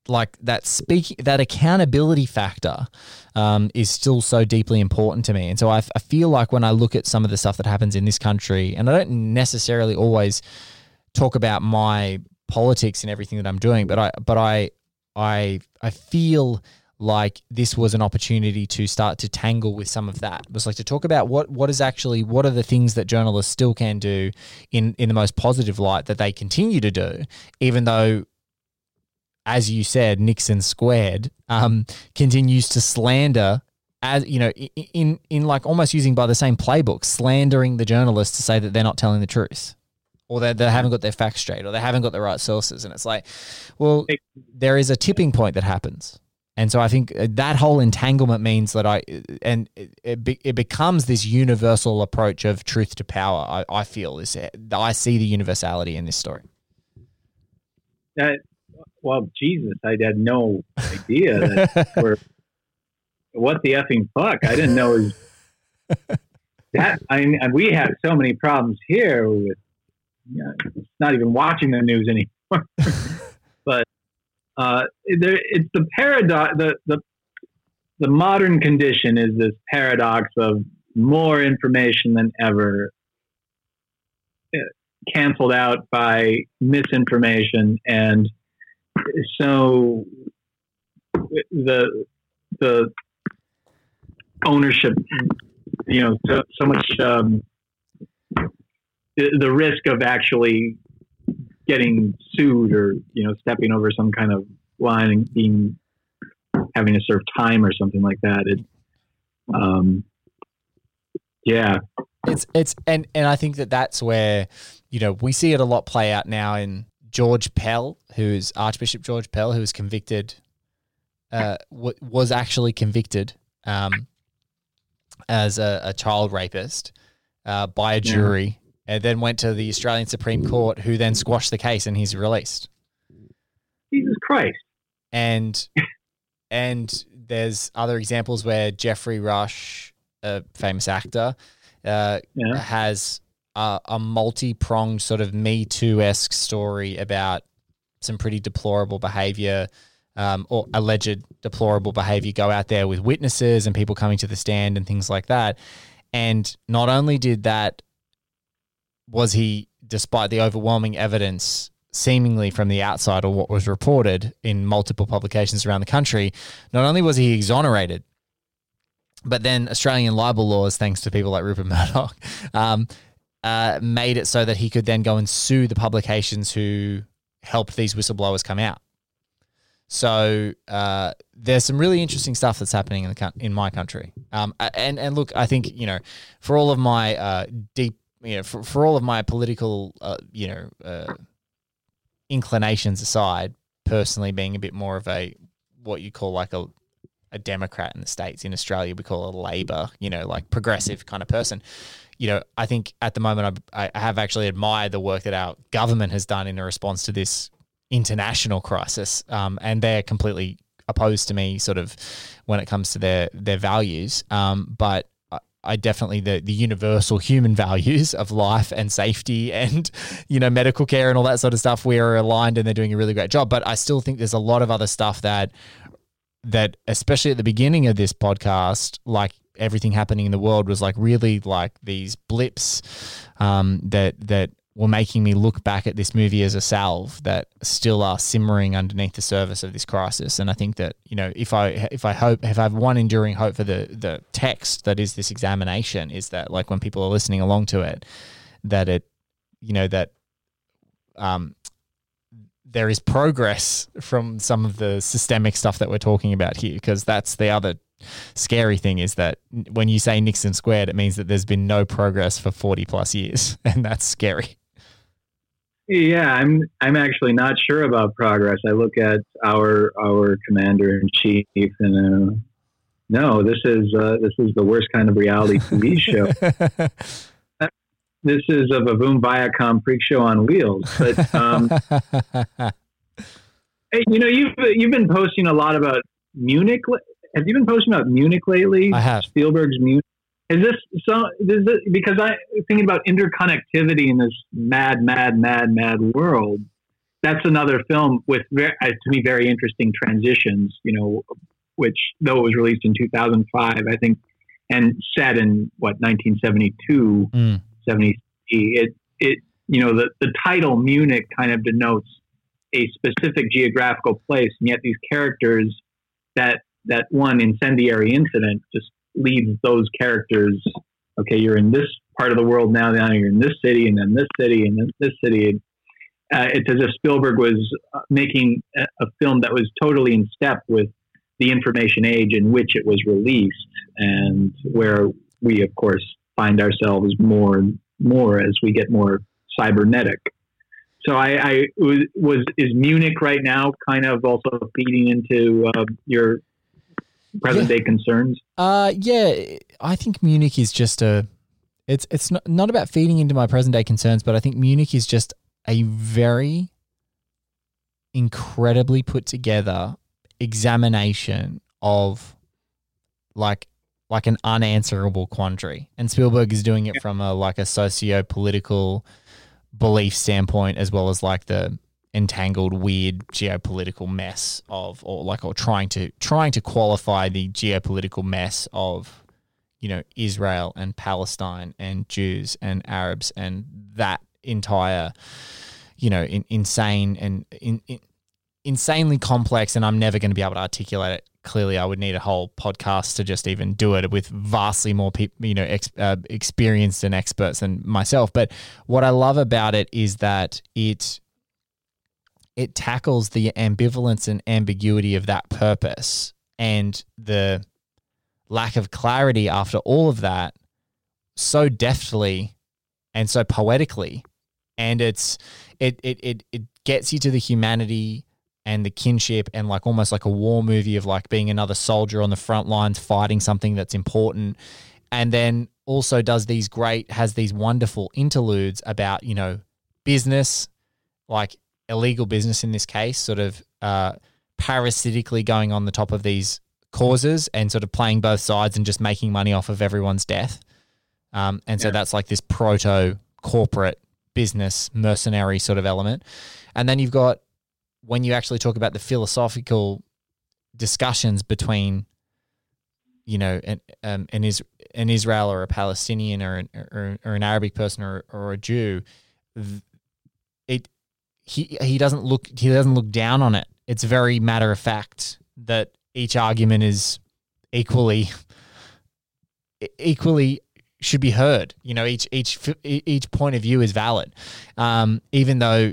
like that speaking that accountability factor um, is still so deeply important to me and so I, I feel like when i look at some of the stuff that happens in this country and i don't necessarily always talk about my politics and everything that i'm doing but i but i i i feel like this was an opportunity to start to tangle with some of that. It was like to talk about what what is actually what are the things that journalists still can do in in the most positive light that they continue to do, even though as you said, Nixon squared, um, continues to slander as you know, in in like almost using by the same playbook, slandering the journalists to say that they're not telling the truth, or that they haven't got their facts straight, or they haven't got the right sources, and it's like, well, there is a tipping point that happens, and so I think uh, that whole entanglement means that I and it it, be, it becomes this universal approach of truth to power. I, I feel is I see the universality in this story. That well, Jesus, I had no idea that we're what the effing fuck. I didn't know was that. I mean, we have so many problems here with you know, not even watching the news anymore. but uh, there, it's the paradox. The, the the modern condition is this paradox of more information than ever, uh, canceled out by misinformation and so the the ownership, you know, so, so much um, the, risk of actually getting sued or you know stepping over some kind of line and being having to serve time or something like that. It, um, yeah, it's it's and and I think that that's where you know we see it a lot play out now in George Pell, who's Archbishop George Pell, who was convicted, uh, w- was actually convicted um, as a, a, child rapist uh, by a jury, yeah. and then went to the Australian Supreme Court, who then squashed the case, and he's released. Jesus Christ! And and there's other examples where Geoffrey Rush, a famous actor, uh, yeah. has a, a multi pronged sort of Me Too esque story about some pretty deplorable behavior um, or alleged deplorable behavior go out there with witnesses and people coming to the stand and things like that. And not only did that, was he, despite the overwhelming evidence seemingly from the outside or what was reported in multiple publications around the country, not only was he exonerated, but then Australian libel laws, thanks to people like Rupert Murdoch, um, uh, made it so that he could then go and sue the publications who helped these whistleblowers come out. So uh, there's some really interesting stuff that's happening in the in my country. Um, and and look, I think you know, for all of my uh, deep, you know, for, for all of my political, uh, you know, uh, inclinations aside, personally being a bit more of a what you call like a a Democrat in the states. In Australia, we call a Labor, you know, like progressive kind of person you know, I think at the moment I, I have actually admired the work that our government has done in response to this international crisis, um, and they're completely opposed to me, sort of, when it comes to their their values. Um, but I definitely the the universal human values of life and safety and you know medical care and all that sort of stuff we are aligned and they're doing a really great job but I still think there's a lot of other stuff that that especially at the beginning of this podcast like everything happening in the world was like really like these blips um, that that were making me look back at this movie as a salve that still are simmering underneath the surface of this crisis. And I think that you know if I if I hope if I have one enduring hope for the the text that is this examination is that like when people are listening along to it, that it you know that um there is progress from some of the systemic stuff that we're talking about here because that's the other scary thing is that when you say Nixon squared, it means that there's been no progress for 40 plus years, and that's scary. Yeah, I'm I'm actually not sure about progress. I look at our our commander in chief, and uh, no, this is uh, this is the worst kind of reality TV show. this is of a Vavoom Viacom freak show on wheels. But um, hey, you know, you've you've been posting a lot about Munich have you been posting about Munich lately? I have. Spielberg's Munich. Is this so? Is it, because I thinking about interconnectivity in this mad, mad, mad, mad world. That's another film with very, uh, to me very interesting transitions. You know, which though it was released in 2005, I think, and set in what 1972, mm. 70. It it you know the the title Munich kind of denotes a specific geographical place, and yet these characters that that one incendiary incident just leads those characters. Okay, you're in this part of the world now. Now you're in this city, and then this city, and then this city. Uh, it's as if Spielberg was uh, making a, a, film that was totally in step with the information age in which it was released, and where we, of course, find ourselves more and more as we get more cybernetic. So I, I was, was is Munich right now kind of also feeding into uh, your present Yeah. day concerns? Uh, yeah, I think Munich is just a. It's it's not not about feeding into my present day concerns, but I think Munich is just a very incredibly put together examination of like like an unanswerable quandary, and Spielberg is doing it from a like a socio political belief standpoint as well as like the entangled weird geopolitical mess of or like or trying to trying to qualify the geopolitical mess of you know Israel and Palestine and Jews and Arabs and that entire you know in, insane and in, in, insanely complex and I'm never going to be able to articulate it clearly. I would need a whole podcast to just even do it with vastly more people you know ex, uh, experienced and experts than myself. But what I love about it is that it it tackles the ambivalence and ambiguity of that purpose and the lack of clarity after all of that so deftly and so poetically. And it's it it it, it gets you to the humanity and the kinship and like almost like a war movie of like being another soldier on the front lines fighting something that's important. And then also does these great has these wonderful interludes about you know business like illegal business in this case sort of uh, parasitically going on the top of these causes and sort of playing both sides and just making money off of everyone's death. Um, and so that's like this proto corporate business mercenary sort of element. And then you've got when you actually talk about the philosophical discussions between you know an um, an, Is- an Israel or a Palestinian or an, or, or an Arabic person or, or a Jew, it he he doesn't look he doesn't look down on it. It's very matter of fact that each argument is equally equally should be heard. You know, each each each point of view is valid, um, even though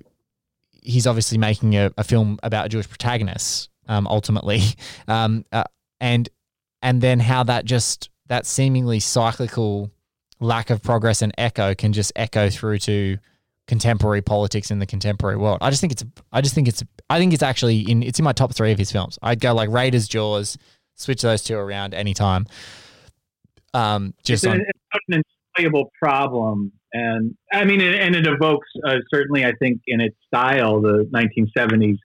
he's obviously making a, a film about a Jewish protagonists um, ultimately, um, uh, and and then how that just that seemingly cyclical lack of progress and echo can just echo through to contemporary politics in the contemporary world. I just think it's I just think it's I think it's actually in it's in my top three of his films. I'd go like Raiders, Jaws, switch those two around anytime. Um, just it's, on an, it's an insoluble problem, and I mean, and, and it evokes uh, certainly, I think, in its style, the 1970s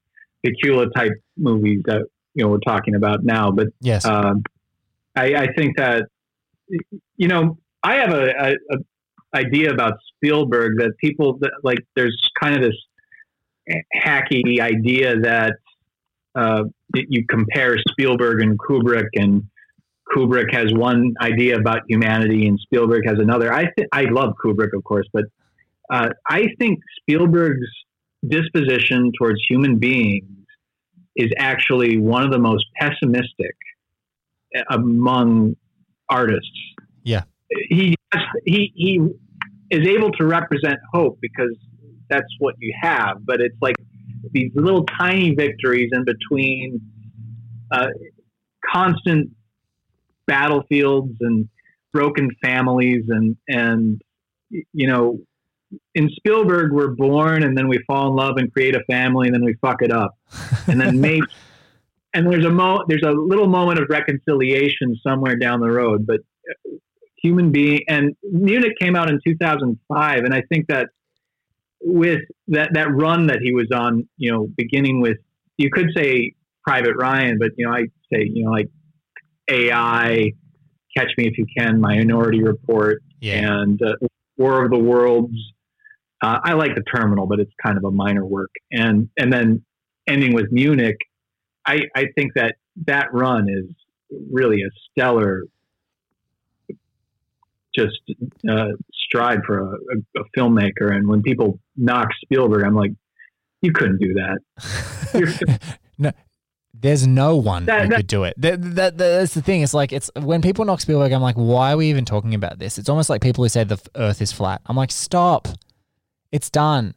Pakula type movies that you know we're talking about now. But yes, um, I, I think that you know I have a, a, a idea about Spielberg that people that, like there's kind of this hacky idea that uh, that you compare Spielberg and Kubrick and Kubrick has one idea about humanity and Spielberg has another. I th- I love Kubrick, of course, but uh, I think Spielberg's disposition towards human beings is actually one of the most pessimistic among artists. Yeah, he he he is able to represent hope because that's what you have, but it's like these little tiny victories in between uh, constant battlefields and broken families and and you know in Spielberg we're born and then we fall in love and create a family and then we fuck it up. And then maybe and there's a mo there's a little moment of reconciliation somewhere down the road but human being and Munich came out in 2005 and I think that with that that run that he was on you know beginning with you could say Private Ryan but you know I say you know like AI Catch Me If You Can Minority Report yeah. and uh, War of the Worlds uh, I like the Terminal but it's kind of a minor work and and then ending with Munich I, I think that that run is really a stellar just uh, stride for a, a, a, filmmaker. And when people knock Spielberg, I'm like, you couldn't do that. no, there's no one That- who that- could do it. That, that, that's the thing. It's like it's when people knock Spielberg, I'm like, why are we even talking about this? It's almost like people who say the Earth is flat. I'm like, stop. It's done.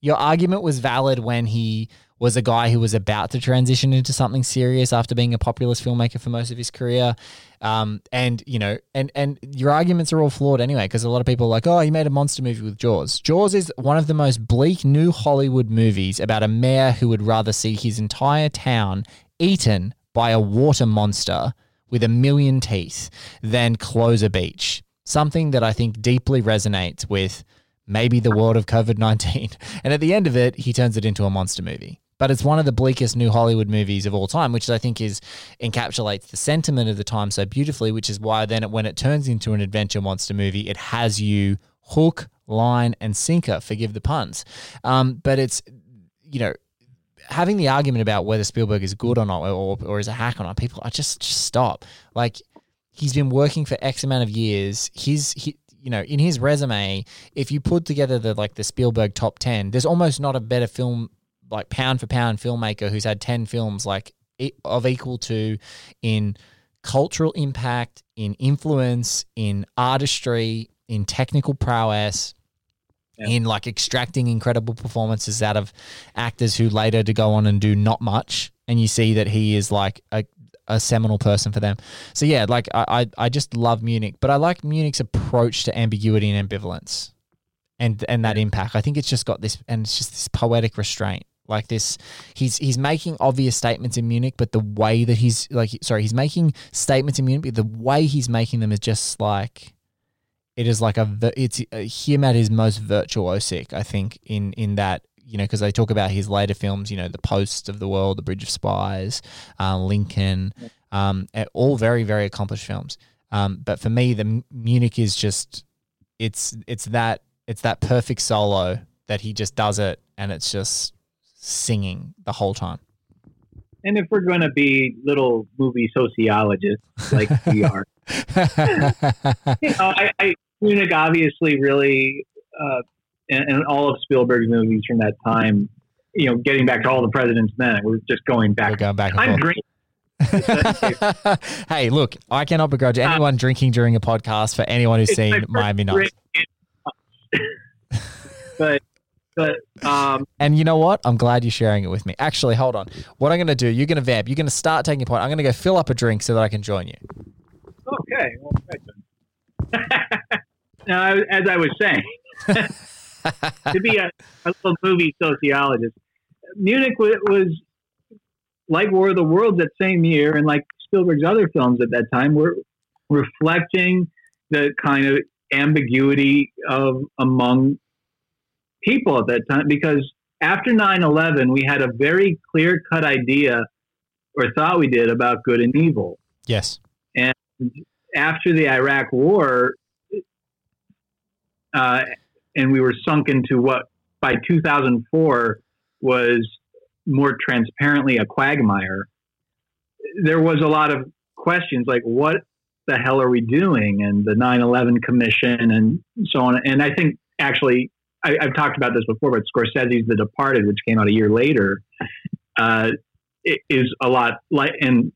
Your argument was valid when he was a guy who was about to transition into something serious after being a populist filmmaker for most of his career. Um, and you know, and and your arguments are all flawed anyway, because a lot of people are like, oh, he made a monster movie with Jaws. Jaws is one of the most bleak new Hollywood movies about a mayor who would rather see his entire town eaten by a water monster with a million teeth than close a beach. Something that I think deeply resonates with maybe the world of COVID 19. And at the end of it, he turns it into a monster movie. But it's one of the bleakest new Hollywood movies of all time, which I think is encapsulates the sentiment of the time so beautifully, which is why then it, when it turns into an adventure monster movie, it has you hook, line, and sinker, forgive the puns. Um, but it's, you know, having the argument about whether Spielberg is good or not, or, or is a hack or not, people, I just, just stop. Like, he's been working for X amount of years. His, he, you know, in his resume, if you put together the like the Spielberg top ten, there's almost not a better film like pound for pound filmmaker who's had ten films like of equal to in cultural impact, in influence, in artistry, in technical prowess. In like extracting incredible performances out of actors who later to go on and do not much, and you see that he is like a a seminal person for them. So yeah, like I, I, I just love Munich, but I like Munich's approach to ambiguity and ambivalence, and and that impact. I think it's just got this, and it's just this poetic restraint. Like this, he's he's making obvious statements in Munich, but the way that he's like, sorry, he's making statements in Munich, but the way he's making them is just like, it is like a it's uh, him at his most virtuosic. I think in in that you know, because they talk about his later films, you know, The Post of the World, The Bridge of Spies, uh, Lincoln, um, all very, very accomplished films. Um, but for me, the Munich is just it's it's that it's that perfect solo that he just does it, and it's just singing the whole time. And if we're going to be little movie sociologists like we are, you know, I, I Munich obviously really uh, and, and, all of Spielberg's movies from that time, you know, getting back to all the president's men, we're just going back. We're going back. I'm drinking. hey, look, I cannot begrudge uh, anyone uh, drinking during a podcast for anyone who's seen Miami Nice. but but um, and you know what? I'm glad you're sharing it with me. Actually, hold on. What I'm going to do? You're going to vamp. You're going to start taking a point. I'm going to go fill up a drink so that I can join you. Okay. Well, now, as I was saying, to be a, a, little movie sociologist, Munich was, was like War of the Worlds that same year, and like Spielberg's other films at that time, were reflecting the kind of ambiguity of among people at that time because after 9-11 we had a very clear cut idea or thought we did about good and evil yes and after the iraq war uh, and we were sunk into what by 2004 was more transparently a quagmire. There was a lot of questions like, what the hell are we doing? And the 9 11 Commission and so on. And I think actually, I, have talked about this before, but Scorsese's The Departed, which came out a year later, uh, is a lot like, and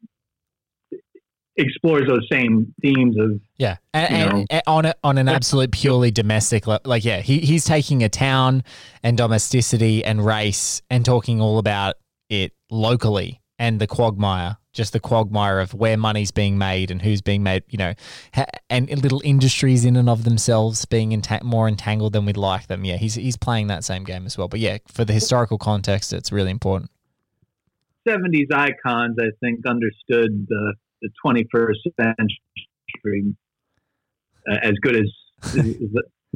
explores those same themes of yeah. And, and, and on a, on an absolute purely domestic like yeah he, he's taking a town and domesticity and race and talking all about it locally and the quagmire just the quagmire of where money's being made and who's being made you know and little industries in and of themselves being entang- more entangled than we'd like them yeah he's he's playing that same game as well but yeah for the historical context it's really important 70s icons i think understood the the 21st century uh, as good as, as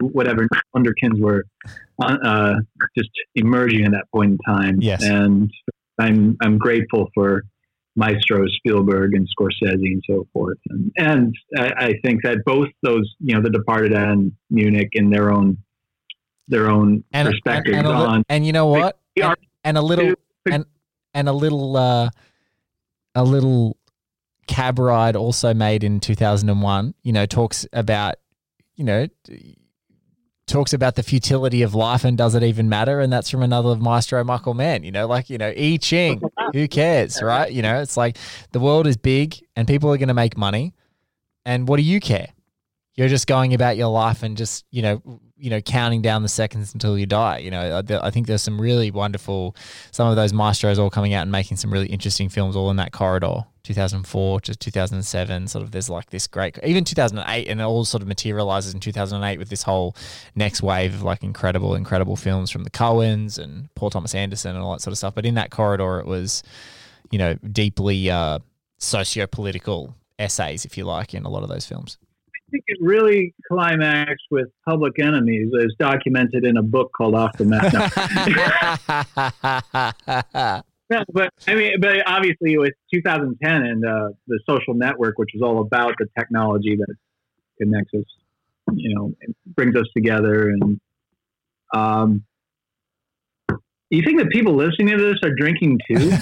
whatever underkins were uh, just emerging at that point in time. Yes. And I'm, I'm grateful for Maestro Spielberg and Scorsese and so forth. And, and I, I think that both those, you know, The Departed and Munich in their own, their own and, perspectives and, and, on. and you know what? And, and, a little, and, and a little, uh, a little Cab Ride, also made in 2001, you know, talks about, you know, talks about the futility of life and does it even matter? And that's from another of Maestro Michael Mann, you know, like, you know, I Ching, who cares, right? You know, it's like the world is big and people are going to make money. And what do you care? You're just going about your life and just, you know, you know, counting down the seconds until you die. You know, I, think there's some really wonderful, some of those maestros all coming out and making some really interesting films all in that corridor. 2004 to 2007, sort of there's like this great, even 2008, and it all sort of materializes in 2008 with this whole next wave of like incredible, incredible films from the Coens and Paul Thomas Anderson and all that sort of stuff. But in that corridor, it was, you know, deeply uh, socio-political essays, if you like, in a lot of those films. I think it really climaxed with Public Enemies, as documented in a book called Off the Map. No. but I mean, but obviously it was 2010 and uh, the social network, which is all about the technology that connects us, you know, brings us together. And um, you think that people listening to this are drinking too?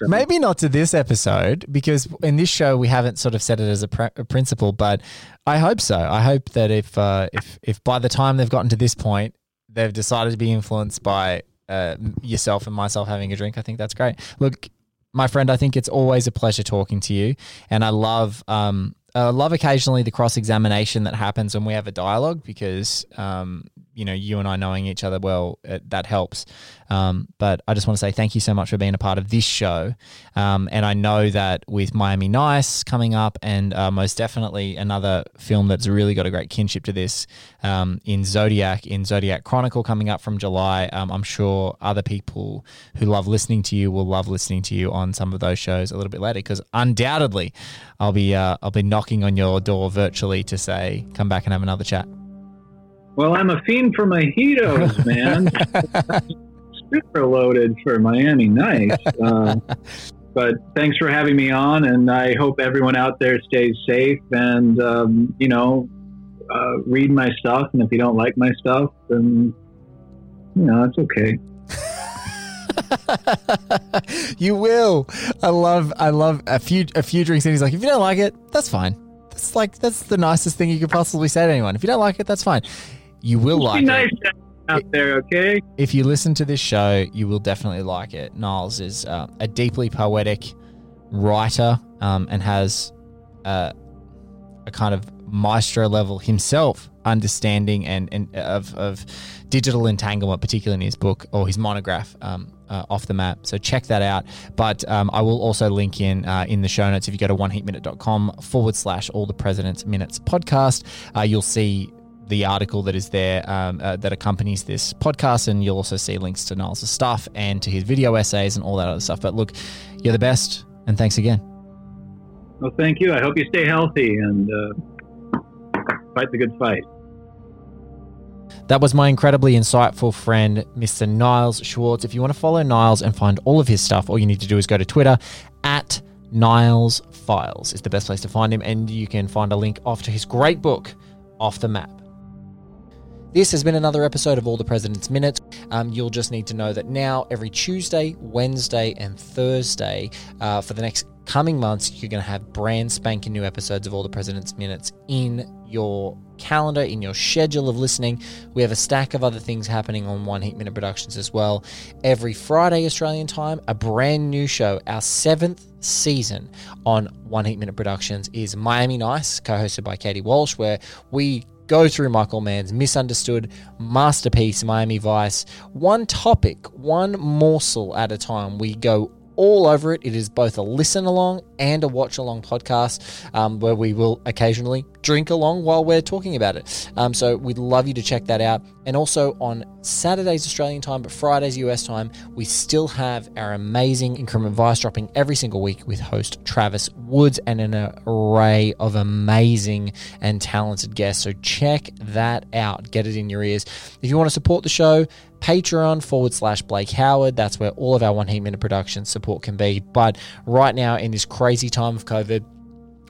Maybe not to this episode because in this show we haven't sort of set it as a, pr- a principle, but I hope so. I hope that if uh, if if by the time they've gotten to this point, they've decided to be influenced by uh, yourself and myself having a drink. I think that's great. Look, my friend, I think it's always a pleasure talking to you, and I love um, I love occasionally the cross examination that happens when we have a dialogue because um, you know you and I knowing each other well it, that helps. Um, but I just want to say thank you so much for being a part of this show. Um, and I know that with Miami Nice coming up, and uh, most definitely another film that's really got a great kinship to this um, in Zodiac, in Zodiac Chronicle coming up from July. Um, I'm sure other people who love listening to you will love listening to you on some of those shows a little bit later because undoubtedly I'll be uh, I'll be knocking on your door virtually to say come back and have another chat. Well, I'm a fiend for mojitos, man. Super loaded for Miami Nice. Uh, but thanks for having me on, and I hope everyone out there stays safe and um, you know uh, read my stuff. And if you don't like my stuff, then you know it's okay. you will. I love. I love a few a few drinks, and he's like, if you don't like it, that's fine. That's like that's the nicest thing you could possibly say to anyone. If you don't like it, that's fine. You will Be like nice it. out there, okay? If you listen to this show, you will definitely like it. Niles is uh, a deeply poetic writer um, and has uh, a kind of maestro level himself understanding and, and of, of digital entanglement, particularly in his book or his monograph. Um, uh, off the map. So check that out. But um, I will also link in uh, in the show notes. If you go to oneheatminute.com forward slash all the president's minutes podcast, uh, you'll see the article that is there um, uh, that accompanies this podcast, and you'll also see links to Niles' stuff and to his video essays and all that other stuff. But look, you're the best, and thanks again. Well, thank you. I hope you stay healthy and uh, fight the good fight. That was my incredibly insightful friend, Mr. Niles Schwartz. If you want to follow Niles and find all of his stuff, all you need to do is go to Twitter at Niles Files is the best place to find him, and you can find a link off to his great book, Off the Map. This has been another episode of All the President's Minutes. Um, you'll just need to know that now, every Tuesday, Wednesday, and Thursday uh, for the next coming months, you're going to have brand spanking new episodes of All the President's Minutes in your calendar, in your schedule of listening. We have a stack of other things happening on One Heat Minute Productions as well. Every Friday, Australian time, a brand new show, our seventh season on One Heat Minute Productions is Miami Nice, co hosted by Katie Walsh, where we go through Michael Mann's misunderstood masterpiece, Miami Vice, one topic, one morsel at a time. We go all over it. It is both a listen along and a watch along podcast um, where we will occasionally drink along while we're talking about it. Um, so we'd love you to check that out. And also on Saturdays Australian time, but Fridays US time, we still have our amazing increment vice dropping every single week with host Travis Woods and an array of amazing and talented guests. So check that out. Get it in your ears. If you want to support the show, Patreon forward slash Blake Howard. That's where all of our One Heat Minute production support can be. But right now, in this crazy time of COVID,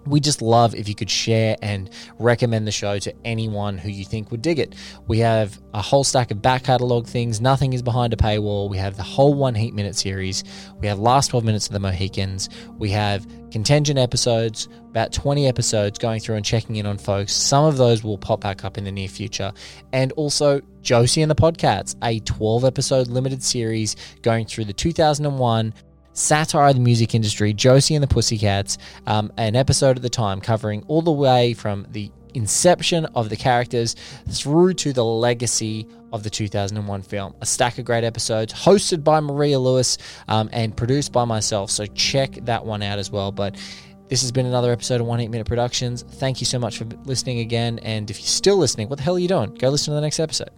we just love if you could share and recommend the show to anyone who you think would dig it. We have a whole stack of back catalog things. Nothing is behind a paywall. We have the whole One Heat Minute series. We have last 12 minutes of the Mohicans. We have contingent episodes, about 20 episodes going through and checking in on folks. Some of those will pop back up in the near future. And also Josie and the Podcasts, a 12 episode limited series going through the 2001 satire of the music industry, Josie and the Pussycats, um, an episode at the time covering all the way from the inception of the characters through to the legacy of the 2001 film. A stack of great episodes, hosted by Maria Lewis um, and produced by myself. So check that one out as well. But this has been another episode of One Heat Minute Productions. Thank you so much for listening again. And if you're still listening, what the hell are you doing? Go listen to the next episode.